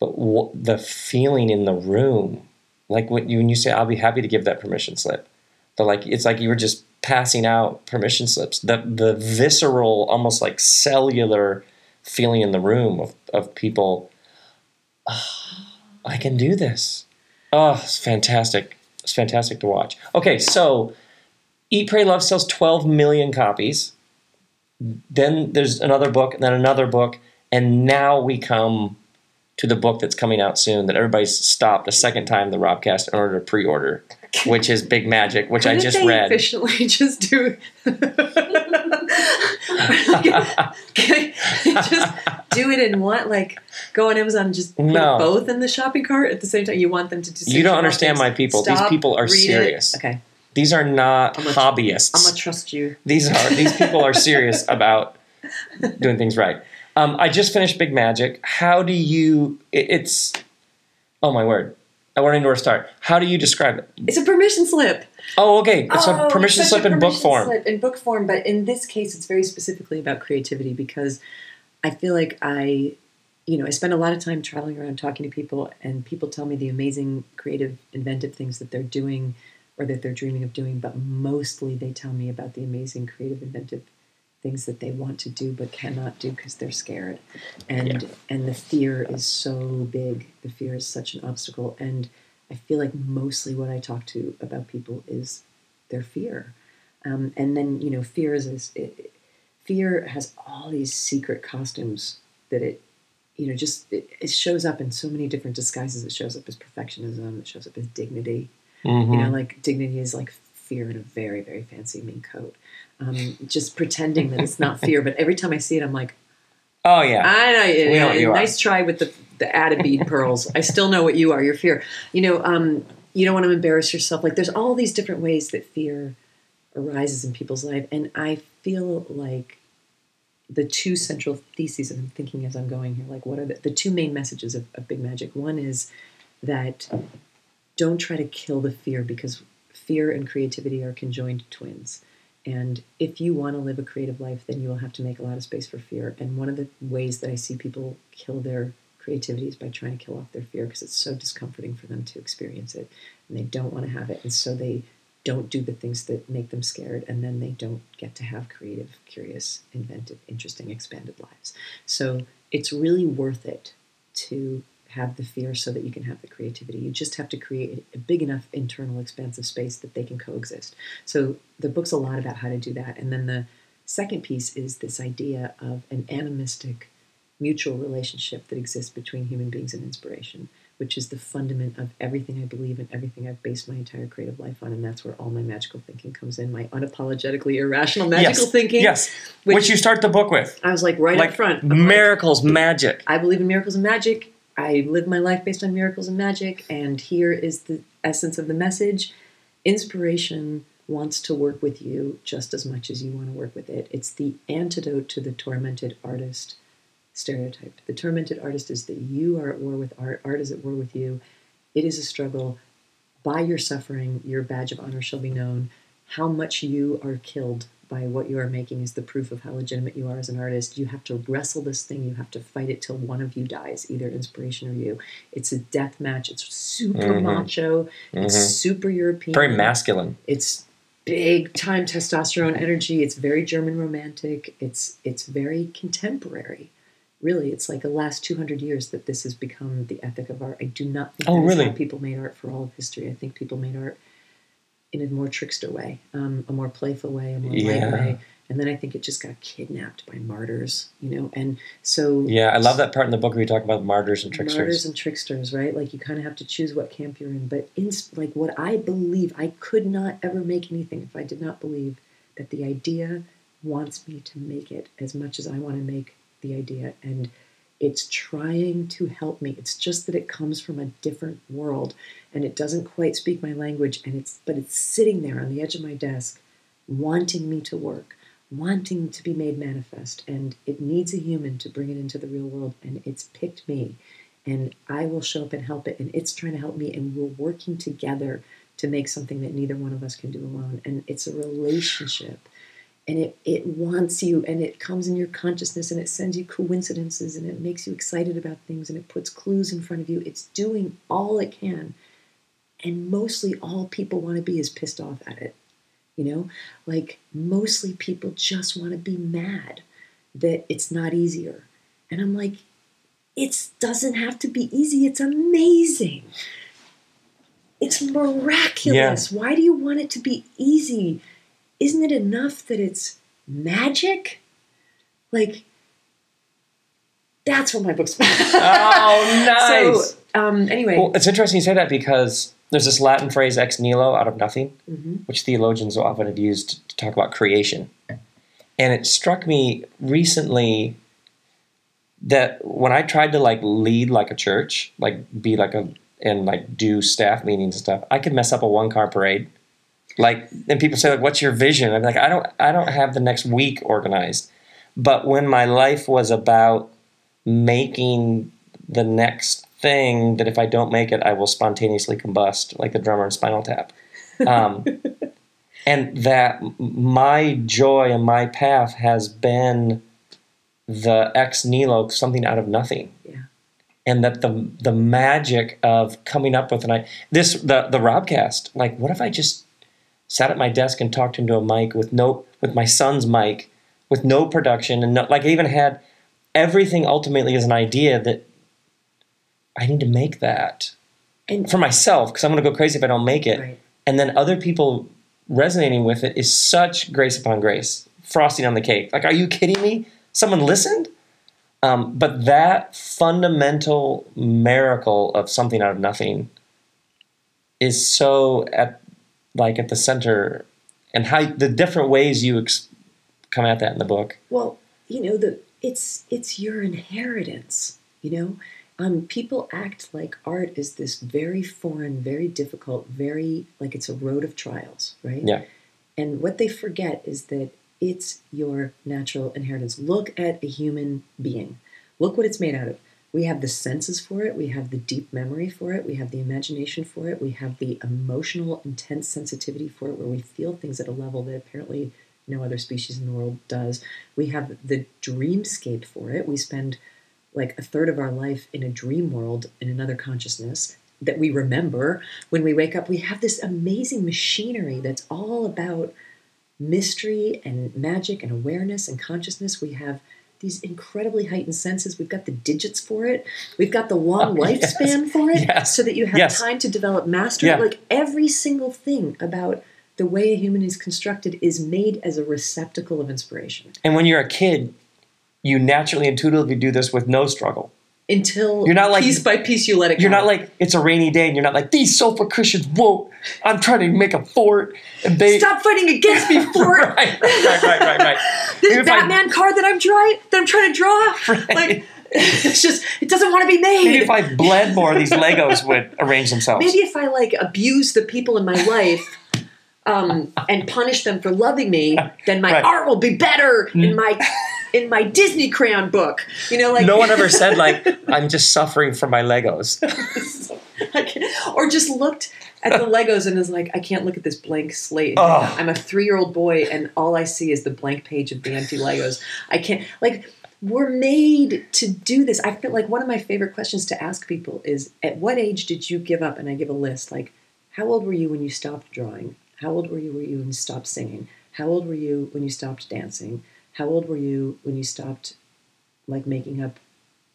But w- the feeling in the room like when you, when you say i'll be happy to give that permission slip the like it's like you were just passing out permission slips. The the visceral almost like cellular feeling in the room of, of people "Ah, i can do this. Oh it's fantastic. It's fantastic to watch. Okay so eat pray love sells 12 million copies then there's another book, and then another book, and now we come to the book that's coming out soon that everybody's stopped a second time the Robcast in order to pre-order, which is Big Magic, which I just read. Efficiently, just do. Just do it in one, like go on Amazon and just put No. both in the shopping cart at the same time. You want them to do. You don't understand my people. These people are read it. serious. Okay, These are not I'm hobbyists. I'm gonna trust you. these are these people are serious about doing things right. Um, I just finished Big Magic. How do you? It, it's oh my word. I want to know where to start. How do you describe it? It's a permission slip. Oh, okay. It's a Oh, permission such a slip in book form. slip in book form, but in this case, it's very specifically about creativity because I feel like I, you know, I spend a lot of time traveling around talking to people, and people tell me the amazing, creative, inventive things that they're doing or that they're dreaming of doing, but mostly they tell me about the amazing, creative, inventive things that they want to do but cannot do because they're scared. And Yeah. and the fear is so big. The fear is such an obstacle. And i feel like mostly what i talk to about people is their fear. Um, and then you know fear is this it, fear has all these secret costumes that it you know just it, it shows up in so many different disguises. It shows up as perfectionism. It shows up as dignity Mhm. you know like dignity is like fear in a very very fancy mink coat um, just pretending that it's not fear but every time i see it i'm like oh yeah. I know. You, know what you are. nice try with the the added bead pearls. I still know what you are. Your fear. You know, um, you don't want to embarrass yourself. Like there's all these different ways that fear arises in people's life, and I feel like the two central theses that I'm thinking as I'm going here, like what are the, the two main messages of, of Big Magic? One is that don't try to kill the fear because fear and creativity are conjoined twins. And if you want to live a creative life, then you will have to make a lot of space for fear. And one of the ways that I see people kill their creativity is by trying to kill off their fear because it's so discomforting for them to experience it. And they don't want to have it. And so they don't do the things that make them scared. And then they don't get to have creative, curious, inventive, interesting, expanded lives. So it's really worth it to have the fear so that you can have the creativity. You just have to create a big enough internal expansive space that they can coexist. So the book's a lot about how to do that. And then the second piece is this idea of an animistic mutual relationship that exists between human beings and inspiration, which is the fundament of everything I believe and everything I've based my entire creative life on. And that's where all my magical thinking comes in, my unapologetically irrational magical yes. thinking. Yes. which- Which, you start the book with. I was like right like up front. I'm like, miracles, magic. I believe in miracles and magic. I live my life based on miracles and magic. And here is the essence of the message inspiration wants to work with you just as much as you want to work with it. It's the antidote to the tormented artist stereotype. The tormented artist is that you are at war with art, art is at war with you. It is a struggle. By your suffering, your badge of honor shall be known. How much you are killed by what you are making is the proof of how legitimate you are as an artist. You have to wrestle this thing. You have to fight it till one of you dies, either inspiration or you. It's a death match. It's super Mhm. macho. It's Mhm. super European. Very masculine. It's big time testosterone energy. It's very German romantic. It's it's very contemporary. Really, it's like the last 200 years that this has become the ethic of art. I do not think Oh, really? how people made art for all of history. I think people made art in a more trickster way, um, a more playful way, a more light way. And then I think it just got kidnapped by martyrs, you know. And so Yeah, I love that part in the book where you talk about martyrs and tricksters. Martyrs and tricksters, right? Like you kind of have to choose what camp you're in. But in like what I believe, I could not ever make anything if I did not believe that the idea wants me to make it as much as I want to make the idea, and it's trying to help me. It's just that it comes from a different world, and it doesn't quite speak my language, and it's but it's sitting there on the edge of my desk, wanting me to work wanting to be made manifest and it needs a human to bring it into the real world and it's picked me and I will show up and help it and it's trying to help me and we're working together to make something that neither one of us can do alone and it's a relationship and it, it wants you and it comes in your consciousness and it sends you coincidences and it makes you excited about things and it puts clues in front of you it's doing all it can and mostly all people want to be is pissed off at it you know, like mostly people just want to be mad that it's not easier. And I'm like, it doesn't have to be easy. It's amazing. It's miraculous. Why do you want it to be easy? Isn't it enough that it's magic? Like, that's what my book's about. Oh, nice. So, um, anyway. Well, it's interesting you say that because there's this Latin phrase ex nihilo, out of nothing, Mhm. which theologians often have used to talk about creation. And it struck me recently that when I tried to like lead like a church, like be like a and like do staff meetings and stuff, I could mess up a one car parade. Like and people say like what's your vision? I'm like I don't I don't have the next week organized. But when my life was about making the next thing that if I don't make it, I will spontaneously combust, like the drummer in Spinal Tap. Um, and that my joy and my path has been the ex nihilo, something out of nothing. Yeah. And that the the magic of coming up with an I this the the Robcast, like what if I just sat at my desk and talked into a mic with no with my son's mic with no production and no, like I even had everything ultimately is an idea that I need to make that And for myself because I'm going to go crazy if I don't make it. right. And then other people resonating with it is such grace upon grace, frosting on the cake. Like, are you kidding me? Someone listened? Um, but that fundamental miracle of something out of nothing is so at like at the center, and how the different ways you ex- come at that in the book. Well, you know, the it's it's your inheritance. You know, um, people act like art is this very foreign, very difficult, very like it's a road of trials, right? Yeah. And what they forget is that it's your natural inheritance. Look at a human being. Look what it's made out of. We have the senses for it. We have the deep memory for it. We have the imagination for it. We have the emotional, intense sensitivity for it, where we feel things at a level that apparently no other species in the world does. We have the dreamscape for it. We spend like a third of our life in a dream world in another consciousness that we remember when we wake up. We have this amazing machinery that's all about mystery and magic and awareness and consciousness. We have these incredibly heightened senses. We've got the digits for it. We've got the long Oh, yes. lifespan for it, Yes. so that you have Yes. time to develop mastery. Yeah. Like every single thing about the way a human is constructed is made as a receptacle of inspiration. And when you're a kid, you naturally intuitively do this with no struggle. Until You're not like- piece by piece you let it go. You're go. not like it's a rainy day and you're not like these sofa cushions won't. I'm trying to make a fort and they Stop fighting against me for it. right, right, right, right, right. This if I- Batman card that I'm trying that I'm trying to draw. Right. Like it's just it doesn't want to be made. Maybe if I bled more, these Legos would arrange themselves. Maybe if I like abuse the people in my life um, and punish them for loving me, then my Right. Mm. art will be better in my in my Disney crayon book. You know, like no one ever said like I'm just suffering from my Legos. Or just looked at the Legos and is like, I can't look at this blank slate. Oh. I'm a three year old boy and all I see is the blank page of the empty Legos. I can't like we're made to do this. I feel like one of my favorite questions to ask people is at what age did you give up? And I give a list like how old were you when you stopped drawing? How old were you when you stopped singing? How old were you when you stopped dancing? How old were you when you stopped like making up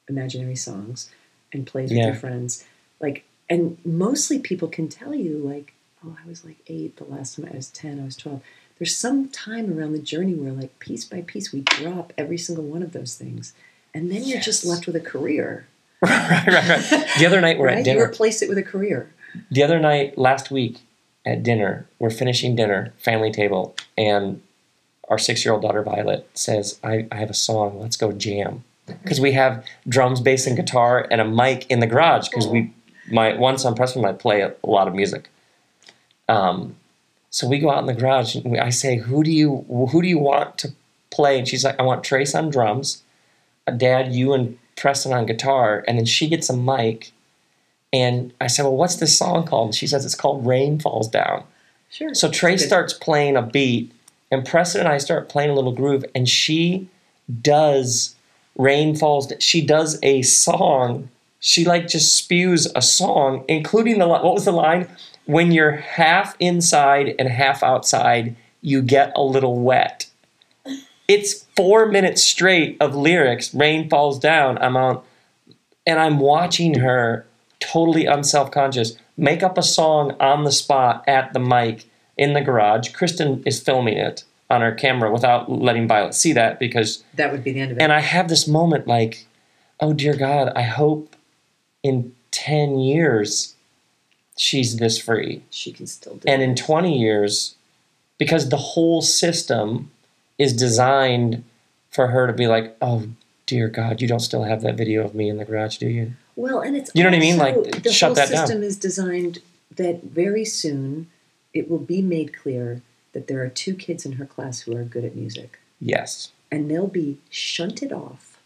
imaginary songs and plays with Yeah. your friends? Like and mostly people can tell you like oh i was like eight the last time i was 10 i was 12 there's some time around the journey where like piece by piece we drop every single one of those things and then you're just left with a career right, right, right. The other night we're right at you dinner. replace it with a career the other night last week at dinner we're finishing dinner family table and our six-year-old daughter violet says I, I have a song. Let's go jam. Because we have drums bass and guitar and a mic in the garage because we my one son preston and i play a, a lot of music. Um, so we go out in the garage and we, i say who do you who do you want to play? And she's like i want trace on drums a dad you and preston on guitar. And then she gets a mic and I said, Well, what's this song called? And she says, It's called Rain Falls Down. sure. So Trace starts playing a beat, and Preston and I start playing a little groove, and she does Rain Falls. She does a song. She like just spews a song, including the what was the line? When you're half inside and half outside, you get a little wet. It's four minutes straight of lyrics. Rain falls down. I'm on, and I'm watching her totally unself-conscious make up a song on the spot at the mic in the garage. Kristen is filming it on her camera without letting Violet see that because that would be the end of it and I have this moment like, oh dear God, I hope in 10 years she's this free. she can still do And in 20 years, because the whole system is designed for her to be like, oh dear God, you don't still have that video of me in the garage, do you? Well, and it's You know what I mean? Like, the shut whole that down. system is designed that very soon it will be made clear that there are two kids in her class who are good at music, Yes. and they'll be shunted off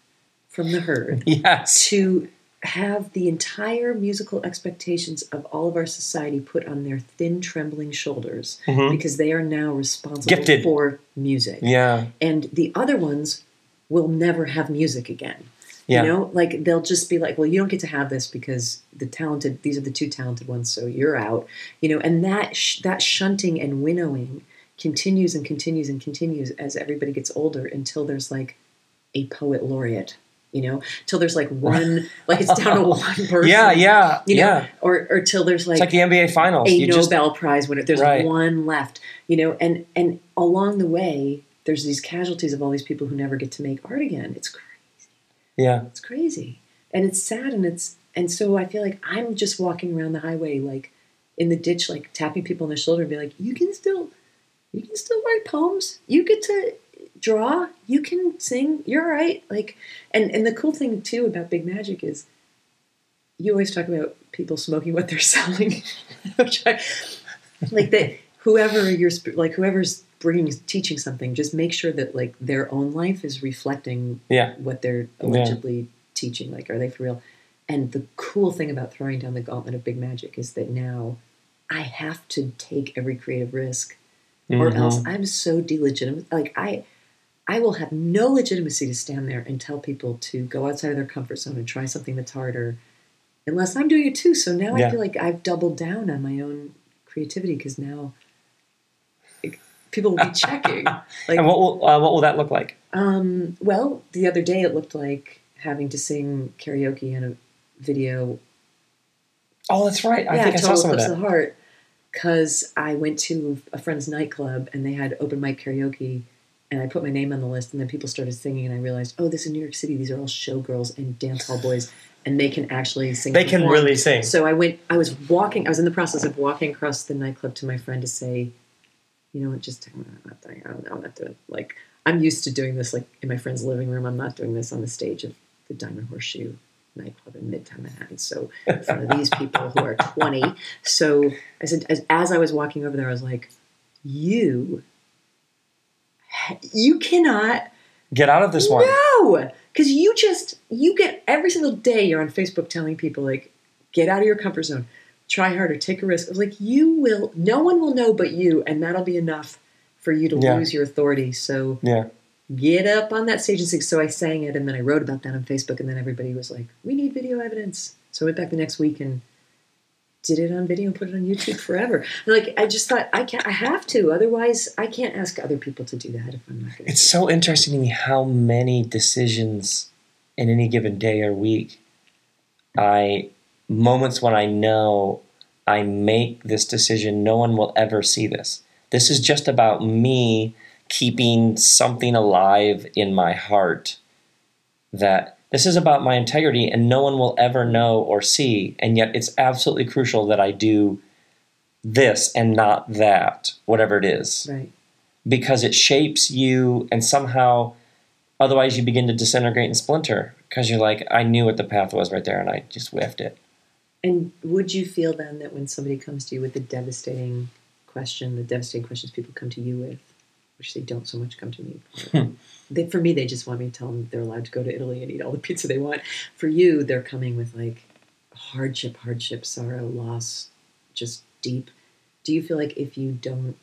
from the herd Yes. to have the entire musical expectations of all of our society put on their thin, trembling shoulders Mhm. because they are now responsible Gifted. for music. Yeah. And the other ones will never have music again. Yeah. You know, like they'll just be like, well, you don't get to have this because the talented, these are the two talented ones, so you're out. You know, and that sh- that shunting and winnowing continues and continues and continues as everybody gets older until there's like a poet laureate. You know, till there's like one, like it's down to one person. Yeah. Yeah. You know, yeah. or or till there's It's like the NBA Finals. a You just Nobel Prize winner. There's Right. one left, you know, and and along the way, there's these casualties of all these people who never get to make art again. It's crazy. Yeah. It's crazy, and it's sad, and it's and so I feel like I'm just walking around the highway, like in the ditch, like tapping people on the shoulder, and be like, "You can still, you can still write poems. You get to draw. You can sing. You're all right." Like, and and the cool thing too about Big Magic is you always talk about people smoking what they're selling, like that. Whoever you're like, whoever's bringing teaching something, just make sure that like their own life is reflecting Yeah. what they're allegedly teaching. Like, are they for real? And the cool thing about throwing down the gauntlet of big magic is that now I have to take every creative risk, or Mhm. else I'm so delegitimate. Like I, I will have no legitimacy to stand there and tell people to go outside of their comfort zone and try something that's harder, unless I'm doing it too. So now Yeah. I feel like I've doubled down on my own creativity because now people will be checking. Like, And what will uh, what will that look like? um, well, the other day it looked like having to sing karaoke in a video. Oh, that's right. I yeah, think I saw some of that. the Heart. Because I went to a friend's nightclub and they had open mic karaoke, and I put my name on the list, and then people started singing, and I realized, oh, this is New York City. These are all showgirls and dance hall boys, and they can actually sing. They can really sing. So I went. I was walking. I was in the process of walking across the nightclub to my friend to say, you know what, just I'm not doing. I don't know. I'm not doing. Like I'm used to doing this, like in my friend's living room. I'm not doing this on the stage of the Diamond Horseshoe nightclub in Midtown Manhattan. So in front of these people who are 20. So I said, as, as I was walking over there, I was like, you, you cannot Get out of this one. no, because you just you get every single day you're on Facebook telling people like, get out of your comfort zone, try harder, take a risk. I was like, you will. No one will know but you, and that'll be enough for you to Yeah. lose your authority. So Yeah. get up on that stage and sing. So I sang it, and then I wrote about that on Facebook, and then everybody was like, we need video evidence. So I went back the next week and did it on video and put it on YouTube forever. And like I just thought I can't, I have to, otherwise I can't ask other people to do that if I'm not. It's so interesting to me how many decisions in any given day or week I moments when I know I make this decision, no one will ever see this. This is just about me keeping something alive in my heart that this is about my integrity and no one will ever know or see. And yet it's absolutely crucial that I do this and not that, whatever it is Right. because it shapes you and somehow otherwise you begin to disintegrate and splinter because you're like i knew what the path was right there and i just whiffed it And would you feel then that when somebody comes to you with a devastating question, the devastating questions people come to you with, which they don't so much come to me for, Hmm. they, for me, they just want me to tell them they're allowed to go to Italy and eat all the pizza they want. For you, they're coming with like hardship, hardship, sorrow, loss, just deep. Do you feel like if you don't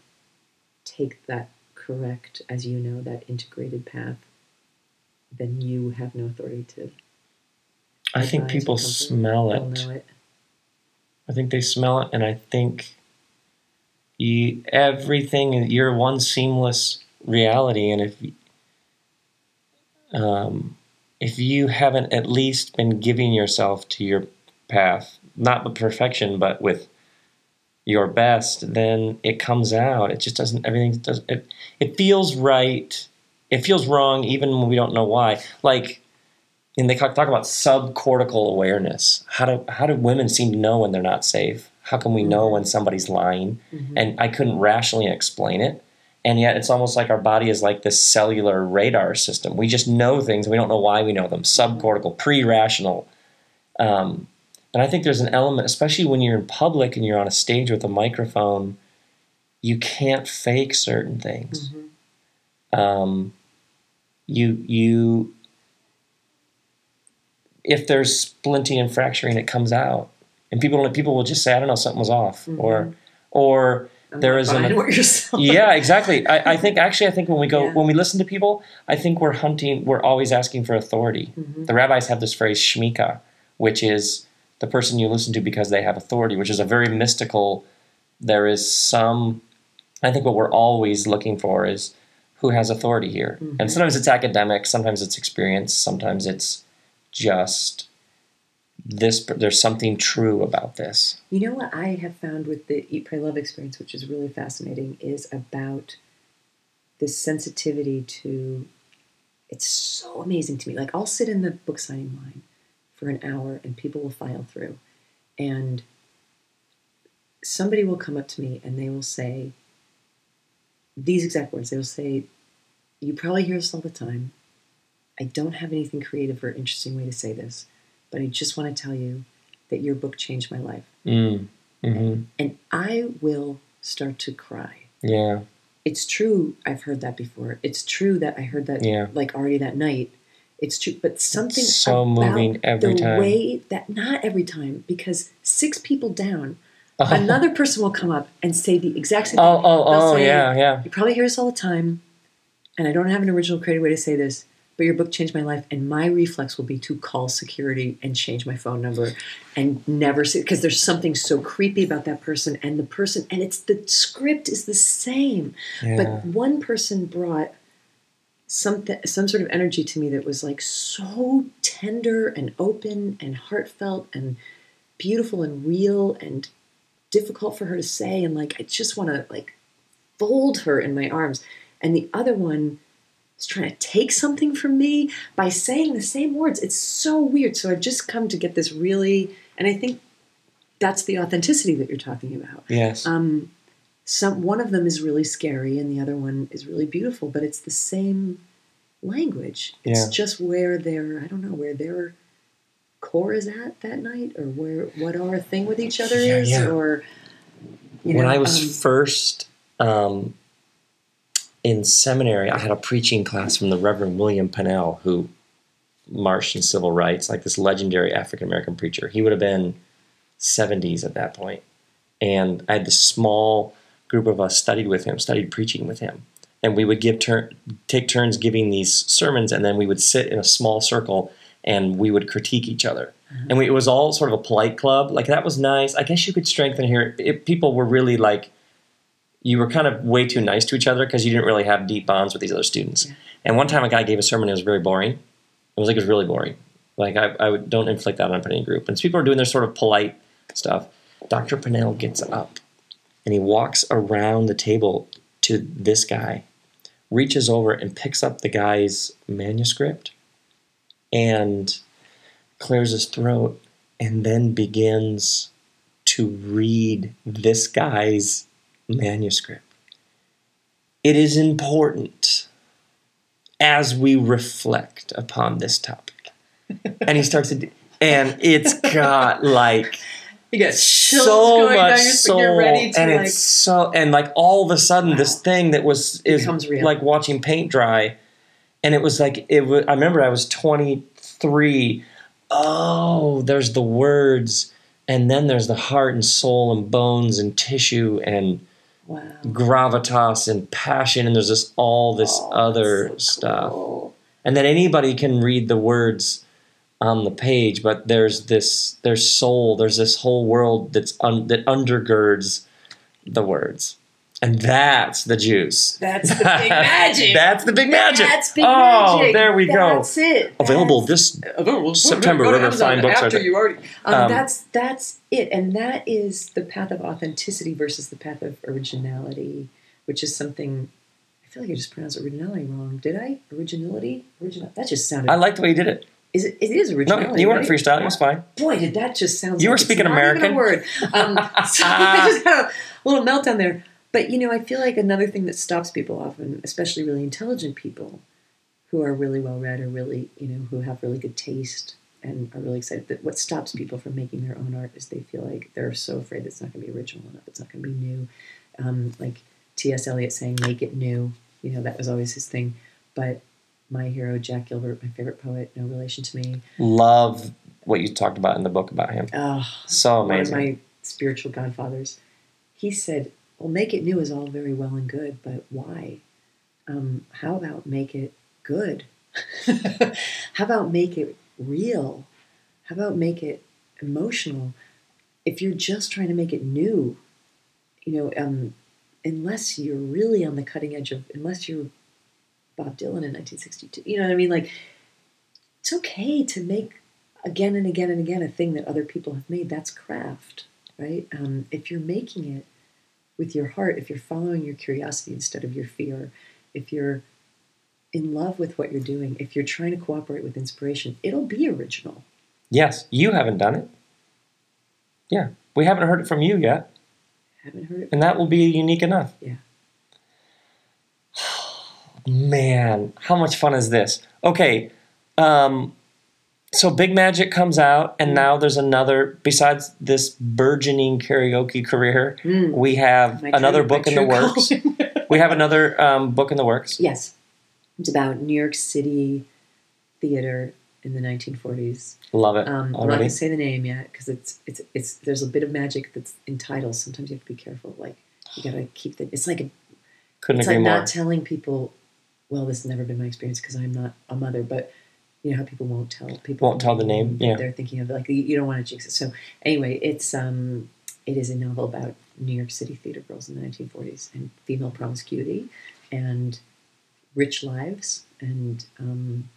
take that correct, as you know, that integrated path, then you have no authority to? i think people smell it it. I think they smell it and i think you, everything you're one seamless reality and if um, if you haven't at least been giving yourself to your path not with perfection but with your best, then it comes out. It just doesn't. Everything does. It it feels right. It feels wrong, even when we don't know why. Like, and they talk talk about subcortical awareness. How do how do women seem to know when they're not safe? How can we know when somebody's lying? And I couldn't rationally explain it. And yet, it's almost like our body is like this cellular radar system. We just know things. We don't know why we know them. Subcortical, pre-rational. Um, and I think there's an element, especially when you're in public and you're on a stage with a microphone, you can't fake certain things. Um, you you if there's splinting and fracturing, it comes out, and people people will just say, "I don't know, something was off," or or I'm there is an buying what you're selling. yeah, exactly. I, I think actually, I think when we go Yeah. when we listen to people, I think we're hunting. We're always asking for authority. Mm-hmm. The rabbis have this phrase shmika, which is the person you listen to because they have authority, which is a very mystical. There is some. I think what we're always looking for is who has authority here, Mm-hmm. and sometimes it's academic, sometimes it's experience, sometimes it's just this. There's something true about this. You know what I have found with the Eat, Pray, Love experience, which is really fascinating, is about this sensitivity to. It's so amazing to me. Like I'll sit in the book signing line for an hour, and people will file through, and somebody will come up to me and they will say these exact words. They will say, "You probably hear this all the time. I don't have anything creative or interesting way to say this, but I just want to tell you that your book changed my life." Mm. hmm and I will start to cry. Yeah. It's true, I've heard that before. It's true that I heard that Yeah. like already that night. It's true, but something so about moving every the time. way that not every time because six people down, Oh. another person will come up and say the exact same Oh, thing. oh, They'll oh, say, yeah, yeah. You probably hear this all the time, and I don't have an original creative way to say this, but your book changed my life, and my reflex will be to call security and change my phone number and never see because there's something so creepy about that person and the person and it's the script is the same. Yeah. But one person brought something some sort of energy to me that was like so tender and open and heartfelt and beautiful and real and difficult for her to say and like I just want to like fold her in my arms and the other one is trying to take something from me by saying the same words it's so weird so I've just come to get this really and I think that's the authenticity that you're talking about yes. um, some one of them is really scary and the other one is really beautiful, but it's the same language. It's Yeah. just where their I don't know where their core is at that night, or where what our thing with each other Yeah, is, yeah. or you when know, I was um, first um, in seminary, I had a preaching class from the Reverend William Pannell, who marched in civil rights, like this legendary African American preacher. He would have been 70s at that point. And I had this small group of us studied with him, studied preaching with him. And we would give turn, take turns giving these sermons, and then we would sit in a small circle and we would critique each other. Mm-hmm. And we, it was all sort of a polite club. Like that was nice. I guess you could strengthen here. It, people were really like, you were kind of way too nice to each other because you didn't really have deep bonds with these other students. And one time, a guy gave a sermon. It was very boring. It was like it was really boring. Like I, I would, don't inflict that on any group. And so people are doing their sort of polite stuff. Dr. Pannell gets up and he walks around the table to this guy, reaches over and picks up the guy's manuscript and clears his throat and then begins to read this guy's manuscript. It is important as we reflect upon this topic. and he starts to, do, and it's got like you got so going much down your soul. You're ready to and like it's so, and like all of a sudden, this thing that was is like watching paint dry, and it was like it. Was, I remember I was twenty three. Oh, there's the words, and then there's the heart and soul and bones and tissue and wow. gravitas and passion, and there's this all this Oh, other so stuff cool. and then anybody can read the words on the page but there's this there's soul there's this whole world that's un, that undergirds the words and that's the juice That's the big magic. that's the big magic That's big oh magic. there we go That's it. available That's- this available September, Go to wherever Amazon fine books are after there. you already. Um, Um, that's that's it, and that is the path of authenticity versus the path of originality, which is something. I feel like I just pronounced originality wrong. Did I? Originality? Original. That just sounded. i like the way you did it is it? It is original? no you weren't right? freestyling it was fine Boy, did that just sound. You were like it's speaking not even American. a word. Um, so I just had a little meltdown there. But you know, I feel like another thing that stops people often, especially really intelligent people, who are really well read or really, you know, who have really good taste and are really excited. That what stops people from making their own art is they feel like they're so afraid that it's not going to be original enough. It's not going to be new. Um, like T.S. Eliot saying, "Make it new." You know, that was always his thing. But my hero, Jack Gilbert, my favorite poet, no relation to me. Love what you talked about in the book about him. Oh, So one of my spiritual godfathers. He said, "Well, make it new is all very well and good, but why? Um, how about make it good? how about make it real? How about make it emotional? If you're just trying to make it new, you know, um, unless you're really on the cutting edge of, unless you're Bob Dylan in 1962, you know what I mean? Like, it's okay to make again and again and again a thing that other people have made. That's craft, right? Um, if you're making it with your heart, if you're following your curiosity instead of your fear, if you're in love with what you're doing, if you're trying to cooperate with inspiration, it'll be original. yes, you haven't done it. Yeah, we haven't heard it from you yet, Haven't heard it. and that will be unique enough. Yeah. Man, how much fun is this? Okay, um, so Big Magic comes out, and now there's another. Besides this burgeoning karaoke career, Mm. we have My another true- book in the works. we have another um, book in the works. yes, it's about New York City theater in the 1940s. Love it Um, I'm not going to say the name yet because it's it's it's there's a bit of magic that's in titles. Sometimes you have to be careful. Like you got to keep the. It's like a Couldn't it's agree like more. not telling people. Well, this has never been my experience because I'm not a mother, but you know how people won't tell people Won't tell the name, yeah. they're thinking of like you- don't want to jinx it. So anyway, it's um it is a novel about New York City theater girls in the 1940s and female promiscuity and rich lives and um,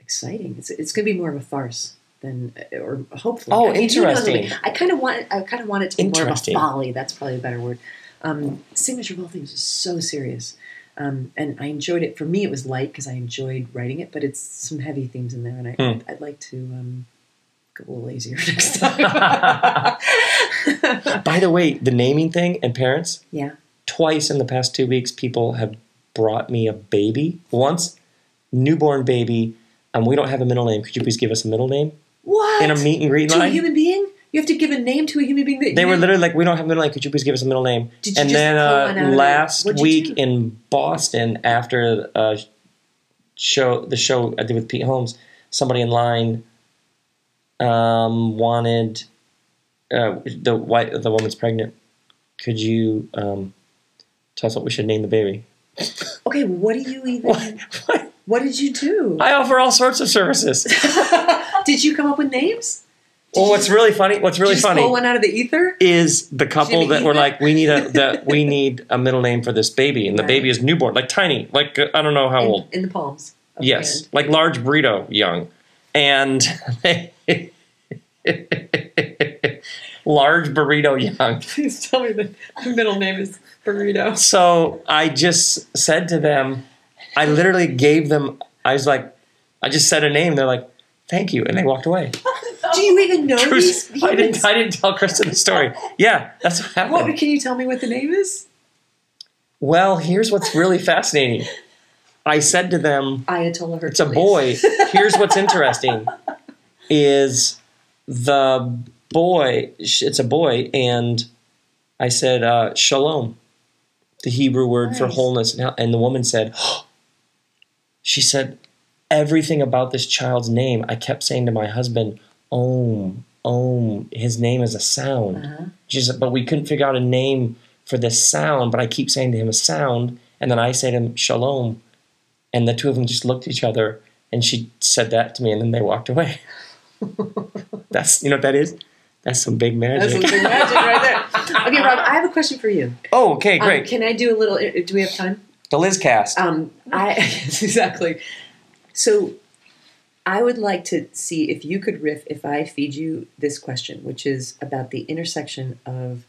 exciting. It's it's going to be more of a farce than or hopefully. Oh, I mean, who knows? interesting. I kind of want I kind of want it to be more of a folly. That's probably a better word. Um, Signature of all things is so serious. Um, and I enjoyed it. For me, it was light because I enjoyed writing it, but it's some heavy themes in there, and I, Hmm. I'd like to um, go a little lazier next time. By the way, the naming thing and parents, yeah. twice in the past two weeks, people have brought me a baby. Once, newborn baby, and we don't have a middle name. Could you please give us a middle name What? in a meet and greet to a human being? You have to give a name to a human being. That They were literally like, "We don't have a middle name. Could you please give us a middle name?" Did you and just then pull uh, one out last what'd you week do? in Boston, after uh, show the show I did with Pete Holmes, somebody in line um, wanted uh, the white the woman's pregnant. Could you um, tell us what we should name the baby? Okay, what do you even? What? What? What did you do? I offer all sorts of services. did you come up with names? Well, what's really funny? What's really funny Pull one out of the ether. is the couple that were like, "We need a that we need a middle name for this baby," and the Right. baby is newborn, like tiny, like I don't know how in, old. in the palms. Yes, hand. like large burrito young, and large burrito young. Please tell me the middle name is burrito. So I just said to them, I literally gave them. I was like, I just said a name. They're like, "Thank you," and they walked away. Do you even know these I didn't. I didn't tell Kristen the story. Yeah, that's what happened. What can you tell me what the name is? Well, here's what's really fascinating. I said to them, Ayatollah Hercules. "It's a boy." Here's what's interesting: is the boy? It's a boy, and I said, uh, "Shalom," the Hebrew word for wholeness, and, and the woman said, "She said everything about this child's name." I kept saying to my husband, "Om, Om." His name is a sound. Uh-huh. But we couldn't figure out a name for this sound. But I keep saying to him a sound, and then I say to him shalom, and the two of them just looked at each other, and she said that to me, and then they walked away. That's you know what that is. That's some big That's magic. some big magic right there. Okay, Rob, I have a question for you. oh, okay, Um, great. can I do a little? uh, Do we have time? the Liz cast. Um, I exactly. So, I would like to see if you could riff if I feed you this question, which is about the intersection of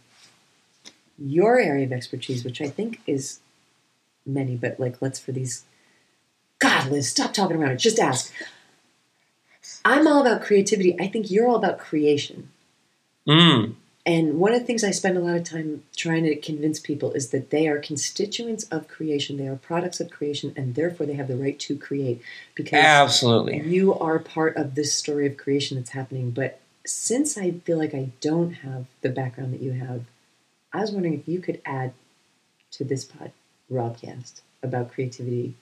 your area of expertise, which I think is many, but like let's for these. God, Liz, stop talking around it. Just ask. I'm all about creativity. I think you're all about creation. Mm. And one of the things I spend a lot of time trying to convince people is that they are constituents of creation. They are products of creation, and therefore they have the right to create. Because Absolutely. you are part of this story of creation that's happening. But since I feel like I don't have the background that you have, I was wondering if you could add to this pod, Robcast, about creativity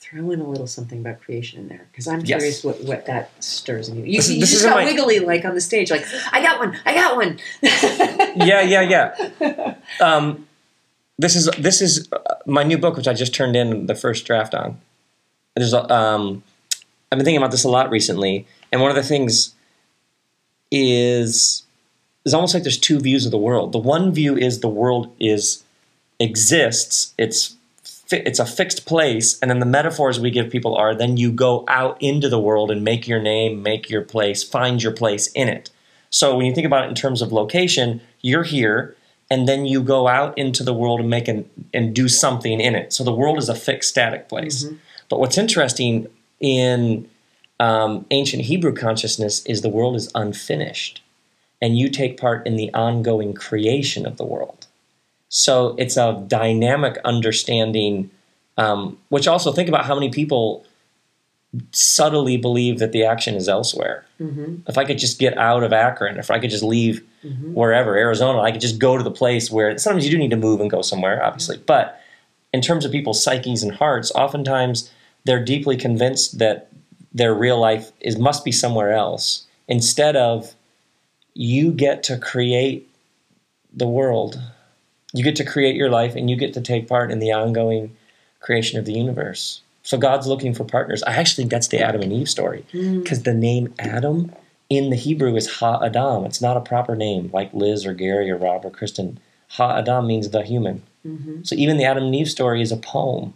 throw in a little something about creation in there because I'm Yes. curious what, what that stirs in you. You, This you this just got my- wiggly like on the stage, like I got one, I got one. yeah, yeah, yeah. Um, this is this is uh, my new book, which I just turned in the first draft on. There's um, I've been thinking about this a lot recently, and one of the things is it's almost like there's two views of the world. The one view is the world is exists. It's it's a fixed place, and then the metaphors we give people are then you go out into the world and make your name, make your place, find your place in it. So when you think about it in terms of location, you're here, and then you go out into the world and make an, and do something in it. So the world is a fixed, static place. But what's interesting in um, ancient Hebrew consciousness is the world is unfinished, and you take part in the ongoing creation of the world. So it's a dynamic understanding, um, which also think about how many people subtly believe that the action is elsewhere. Mm-hmm. If I could just get out of Akron, if I could just leave mm-hmm. wherever, Arizona, I could just go to the place where sometimes you do need to move and go somewhere, obviously. Mm-hmm. But in terms of people's psyches and hearts, oftentimes they're deeply convinced that their real life is must be somewhere else instead of you get to create the world. You get to create your life and you get to take part in the ongoing creation of the universe. So God's looking for partners. I actually think that's the Adam and Eve story hmm. because the name Adam in the Hebrew is Ha Adam. It's not a proper name like Liz or Gary or Rob or Kristen. Ha Adam means the human. Mm-hmm. So even the Adam and Eve story is a poem.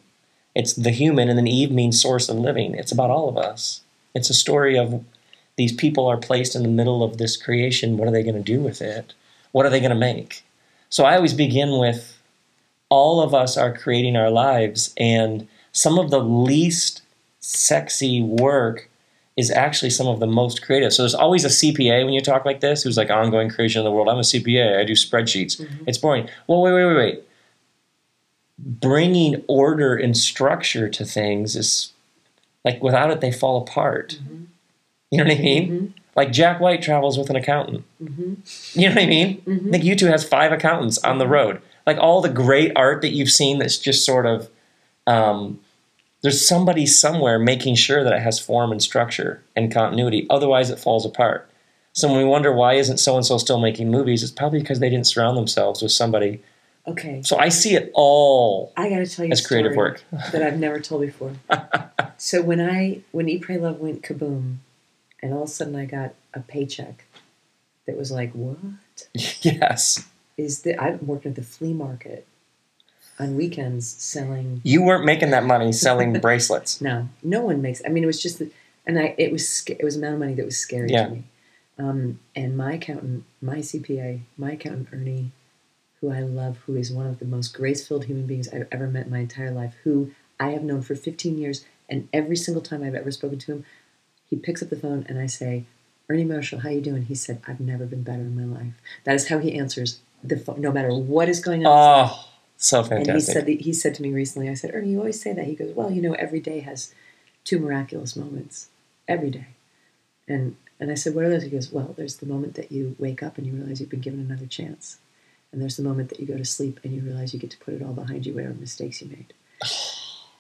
It's the human, and then Eve means source of living. It's about all of us. It's a story of these people are placed in the middle of this creation. What are they going to do with it? What are they going to make? So I always begin with all of us are creating our lives, and some of the least sexy work is actually some of the most creative. So there's always a CPA when you talk like this who's like ongoing creation of the world. I'm a CPA. I do spreadsheets. Mm-hmm. It's boring. Well, wait, wait, wait, wait. Bringing order and structure to things is like without it they fall apart. Mm-hmm. You know what I mean? Mm-hmm. Like Jack White travels with an accountant. You know what I mean? I think U2 has five accountants on the road. Like all the great art that you've seen that's just sort of um, there's somebody somewhere making sure that it has form and structure and continuity. Otherwise, it falls apart. So when we wonder why isn't so and so still making movies, it's probably because they didn't surround themselves with somebody. Okay, So I see it all I got to tell you as creative story work. that I've never told before. so when I when Eat Pray Love went kaboom, and all of a sudden I got a paycheck that was like, what yes, is that? I'm working at the flea market on weekends selling. you weren't making that money selling bracelets. No, no one makes. I mean, it was just, that- and I it was it was amount of money that was scary Yeah. to me. Um, and my accountant, my CPA, my accountant Ernie, who I love, who is one of the most grace-filled human beings I've ever met in my entire life, who I have known for 15 years, and every single time I've ever spoken to him, he picks up the phone and I say, "Ernie Marshall, how you doing?" He said, "I've never been better in my life." That is how he answers the phone, no matter what is going on. Oh, so fantastic. And he said that, he said to me recently, I said, Ernie, you always say that. He goes, Well, you know, every day has two miraculous moments. Every day. And and I said, What are those? He goes, Well, there's the moment that you wake up and you realize you've been given another chance. And there's the moment that you go to sleep and you realize you get to put it all behind you, whatever mistakes you made.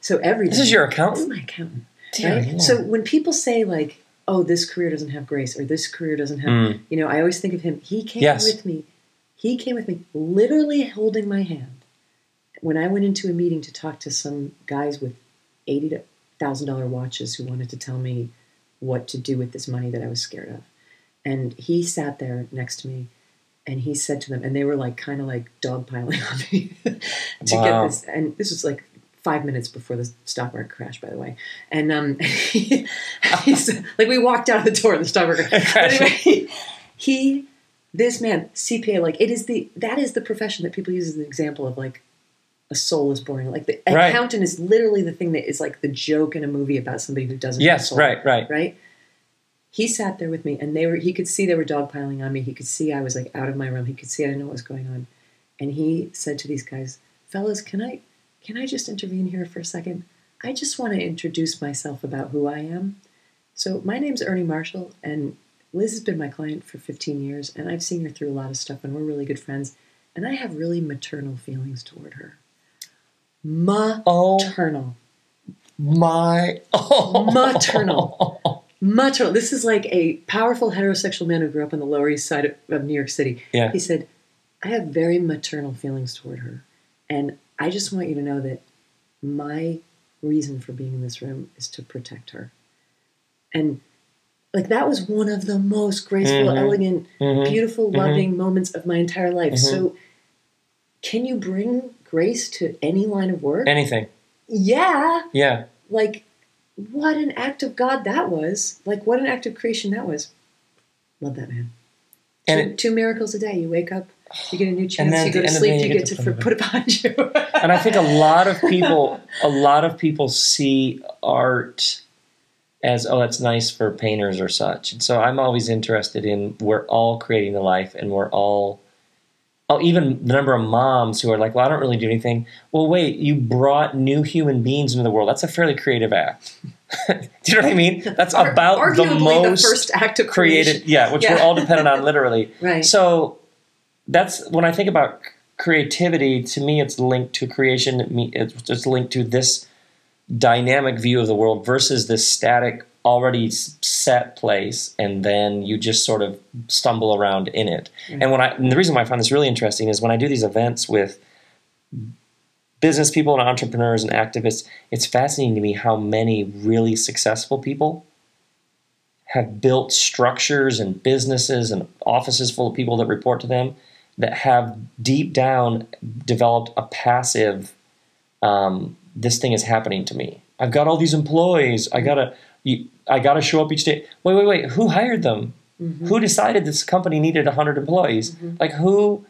So every This is your This is accountant? my accountant. Dear right? Lord. So when people say like, "Oh, this career doesn't have grace," or "This career doesn't have," Mm. you know, I always think of him. He came Yes. with me. He came with me, literally holding my hand when I went into a meeting to talk to some guys with eighty thousand dollar watches who wanted to tell me what to do with this money that I was scared of. And he sat there next to me and he said to them, and they were like kind of like dogpiling on me to Wow. get this. And this was like five minutes before the stock market crashed, by the way. And um, like we walked out of the door and the stock market. But anyway, he, this man, CPA, like it is the that is the profession that people use as an example of like a soul is born. Like the Right. accountant is literally the thing that is like the joke in a movie about somebody who doesn't. yes, soul right, right. right? He sat there with me, and they were. He could see they were dogpiling on me. He could see I was like out of my room. He could see I didn't know what was going on, and he said to these guys, "Fellas, can I, can I just intervene here for a second? I just want to introduce myself about who I am. So my name's Ernie Marshall, and Liz has been my client for 15 years, and I've seen her through a lot of stuff, and we're really good friends, and I have really maternal feelings toward her. Oh, Maternal. My oh. Maternal. maternal. This is like a powerful heterosexual man who grew up on the Lower East Side of, of New York City. Yeah. He said, I have very maternal feelings toward her. And I just want you to know that my reason for being in this room is to protect her. And like that was one of the most graceful, Mhm. elegant, Mhm. beautiful, Mhm. loving moments of my entire life. So can you bring grace to any line of work? Anything. yeah. Yeah. Like what an act of God that was. Like what an act of creation that was. Love that man. And two, it, two miracles a day. You wake up, you get a new chance, you go to end of the sleep, day, you, get, to, put it put it behind you. and I think a lot of people, a lot of people see art as oh, that's nice for painters or such. And so I'm always interested in we're all creating the life, and we're all. Oh, even the number of moms who are like, "Well, I don't really do anything." Well, wait, you brought new human beings into the world. That's a fairly creative act. do you know what I mean? That's Ar- about the most the first act of created, creation. yeah, which Yeah. we're all dependent on literally. Right. So that's when I think about creativity. To me, it's linked to creation. It's just linked to this dynamic view of the world versus this static, already set place, and then you just sort of stumble around in it. Mm. And when I, and the reason why I find this really interesting is when I do these events with business people and entrepreneurs and activists. It's fascinating to me how many really successful people have built structures and businesses and offices full of people that report to them that have deep down developed a passive um, this thing is happening to me. I've got all these employees. I gotta you, i gotta show up each day. Wait wait wait. Who hired them? Who decided this company needed 100 employees? Like who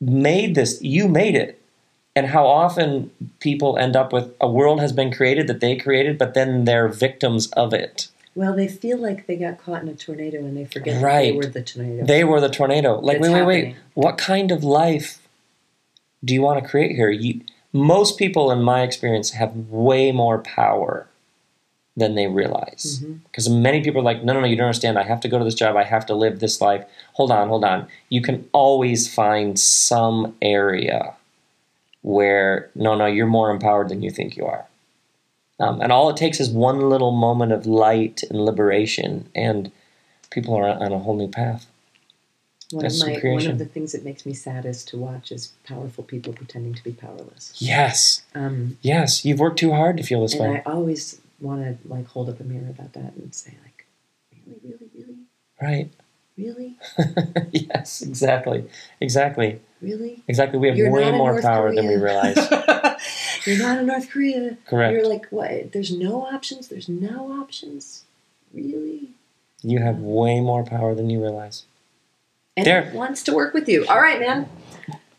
made this? You made it. And how often people end up with a world has been created that they created but then they're victims of it Well, they feel like they got caught in a tornado and they forget that Right. they were the tornado. They were the tornado. Like, wait, wait, wait. What kind of life do you want to create here? You, most people, in my experience, have way more power than they realize. Mm-hmm. Because many people are like, no, no, no, you don't understand. I have to go to this job. I have to live this life. Hold on, hold on. You can always find some area where, no, no, you're more empowered than you think you are. Um, and all it takes is one little moment of light and liberation, and people are on a whole new path. one, that's of my, one of the things that makes me saddest to watch is powerful people pretending to be powerless. Yes, Um, yes, you've worked too hard to feel this and way. I always want to like hold up a mirror about that and say like, really, really, really, Right. really, yes, exactly. Exactly. Really. Exactly. We have You're way more North power than we realize. You're not in North Korea. Correct. You're like, what? There's no options. There's no options. Really? You have way more power than you realize. And There. wants to work with you. All right, man.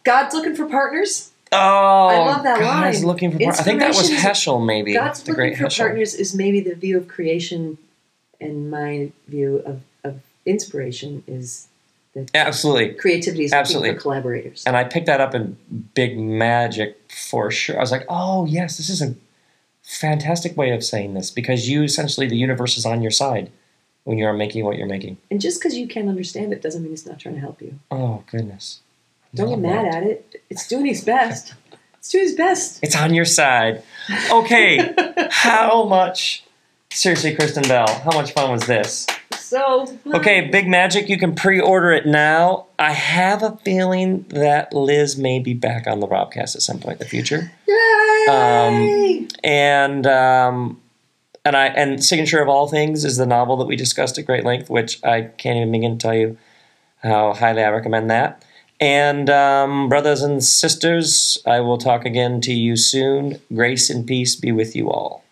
God's looking for partners. Oh, I love that line. God's line. looking for par- I think that was Heschel, maybe. God's the looking for Heschel. partners is maybe the view of creation, and my view of, of inspiration is Absolutely. creativity is Absolutely. for collaborators. And I picked that up in Big Magic for sure. I was like, oh, yes, this is a fantastic way of saying this because you essentially, the universe is on your side when you are making what you're making. And just because you can't understand it doesn't mean it's not trying to help you. Oh, goodness. Don't get mad at it. It's doing its best. It's doing its best. It's on your side. Okay, how much? Seriously, Kristen Bell, how much fun was this? So Okay, Big Magic, you can pre order it now. I have a feeling that Liz may be back on the Robcast at some point in the future. Yay! And um, and I and Signature of All Things is the novel that we discussed at great length, which I can't even begin to tell you how highly I recommend that. And um, brothers and sisters, I will talk again to you soon. Grace and peace be with you all.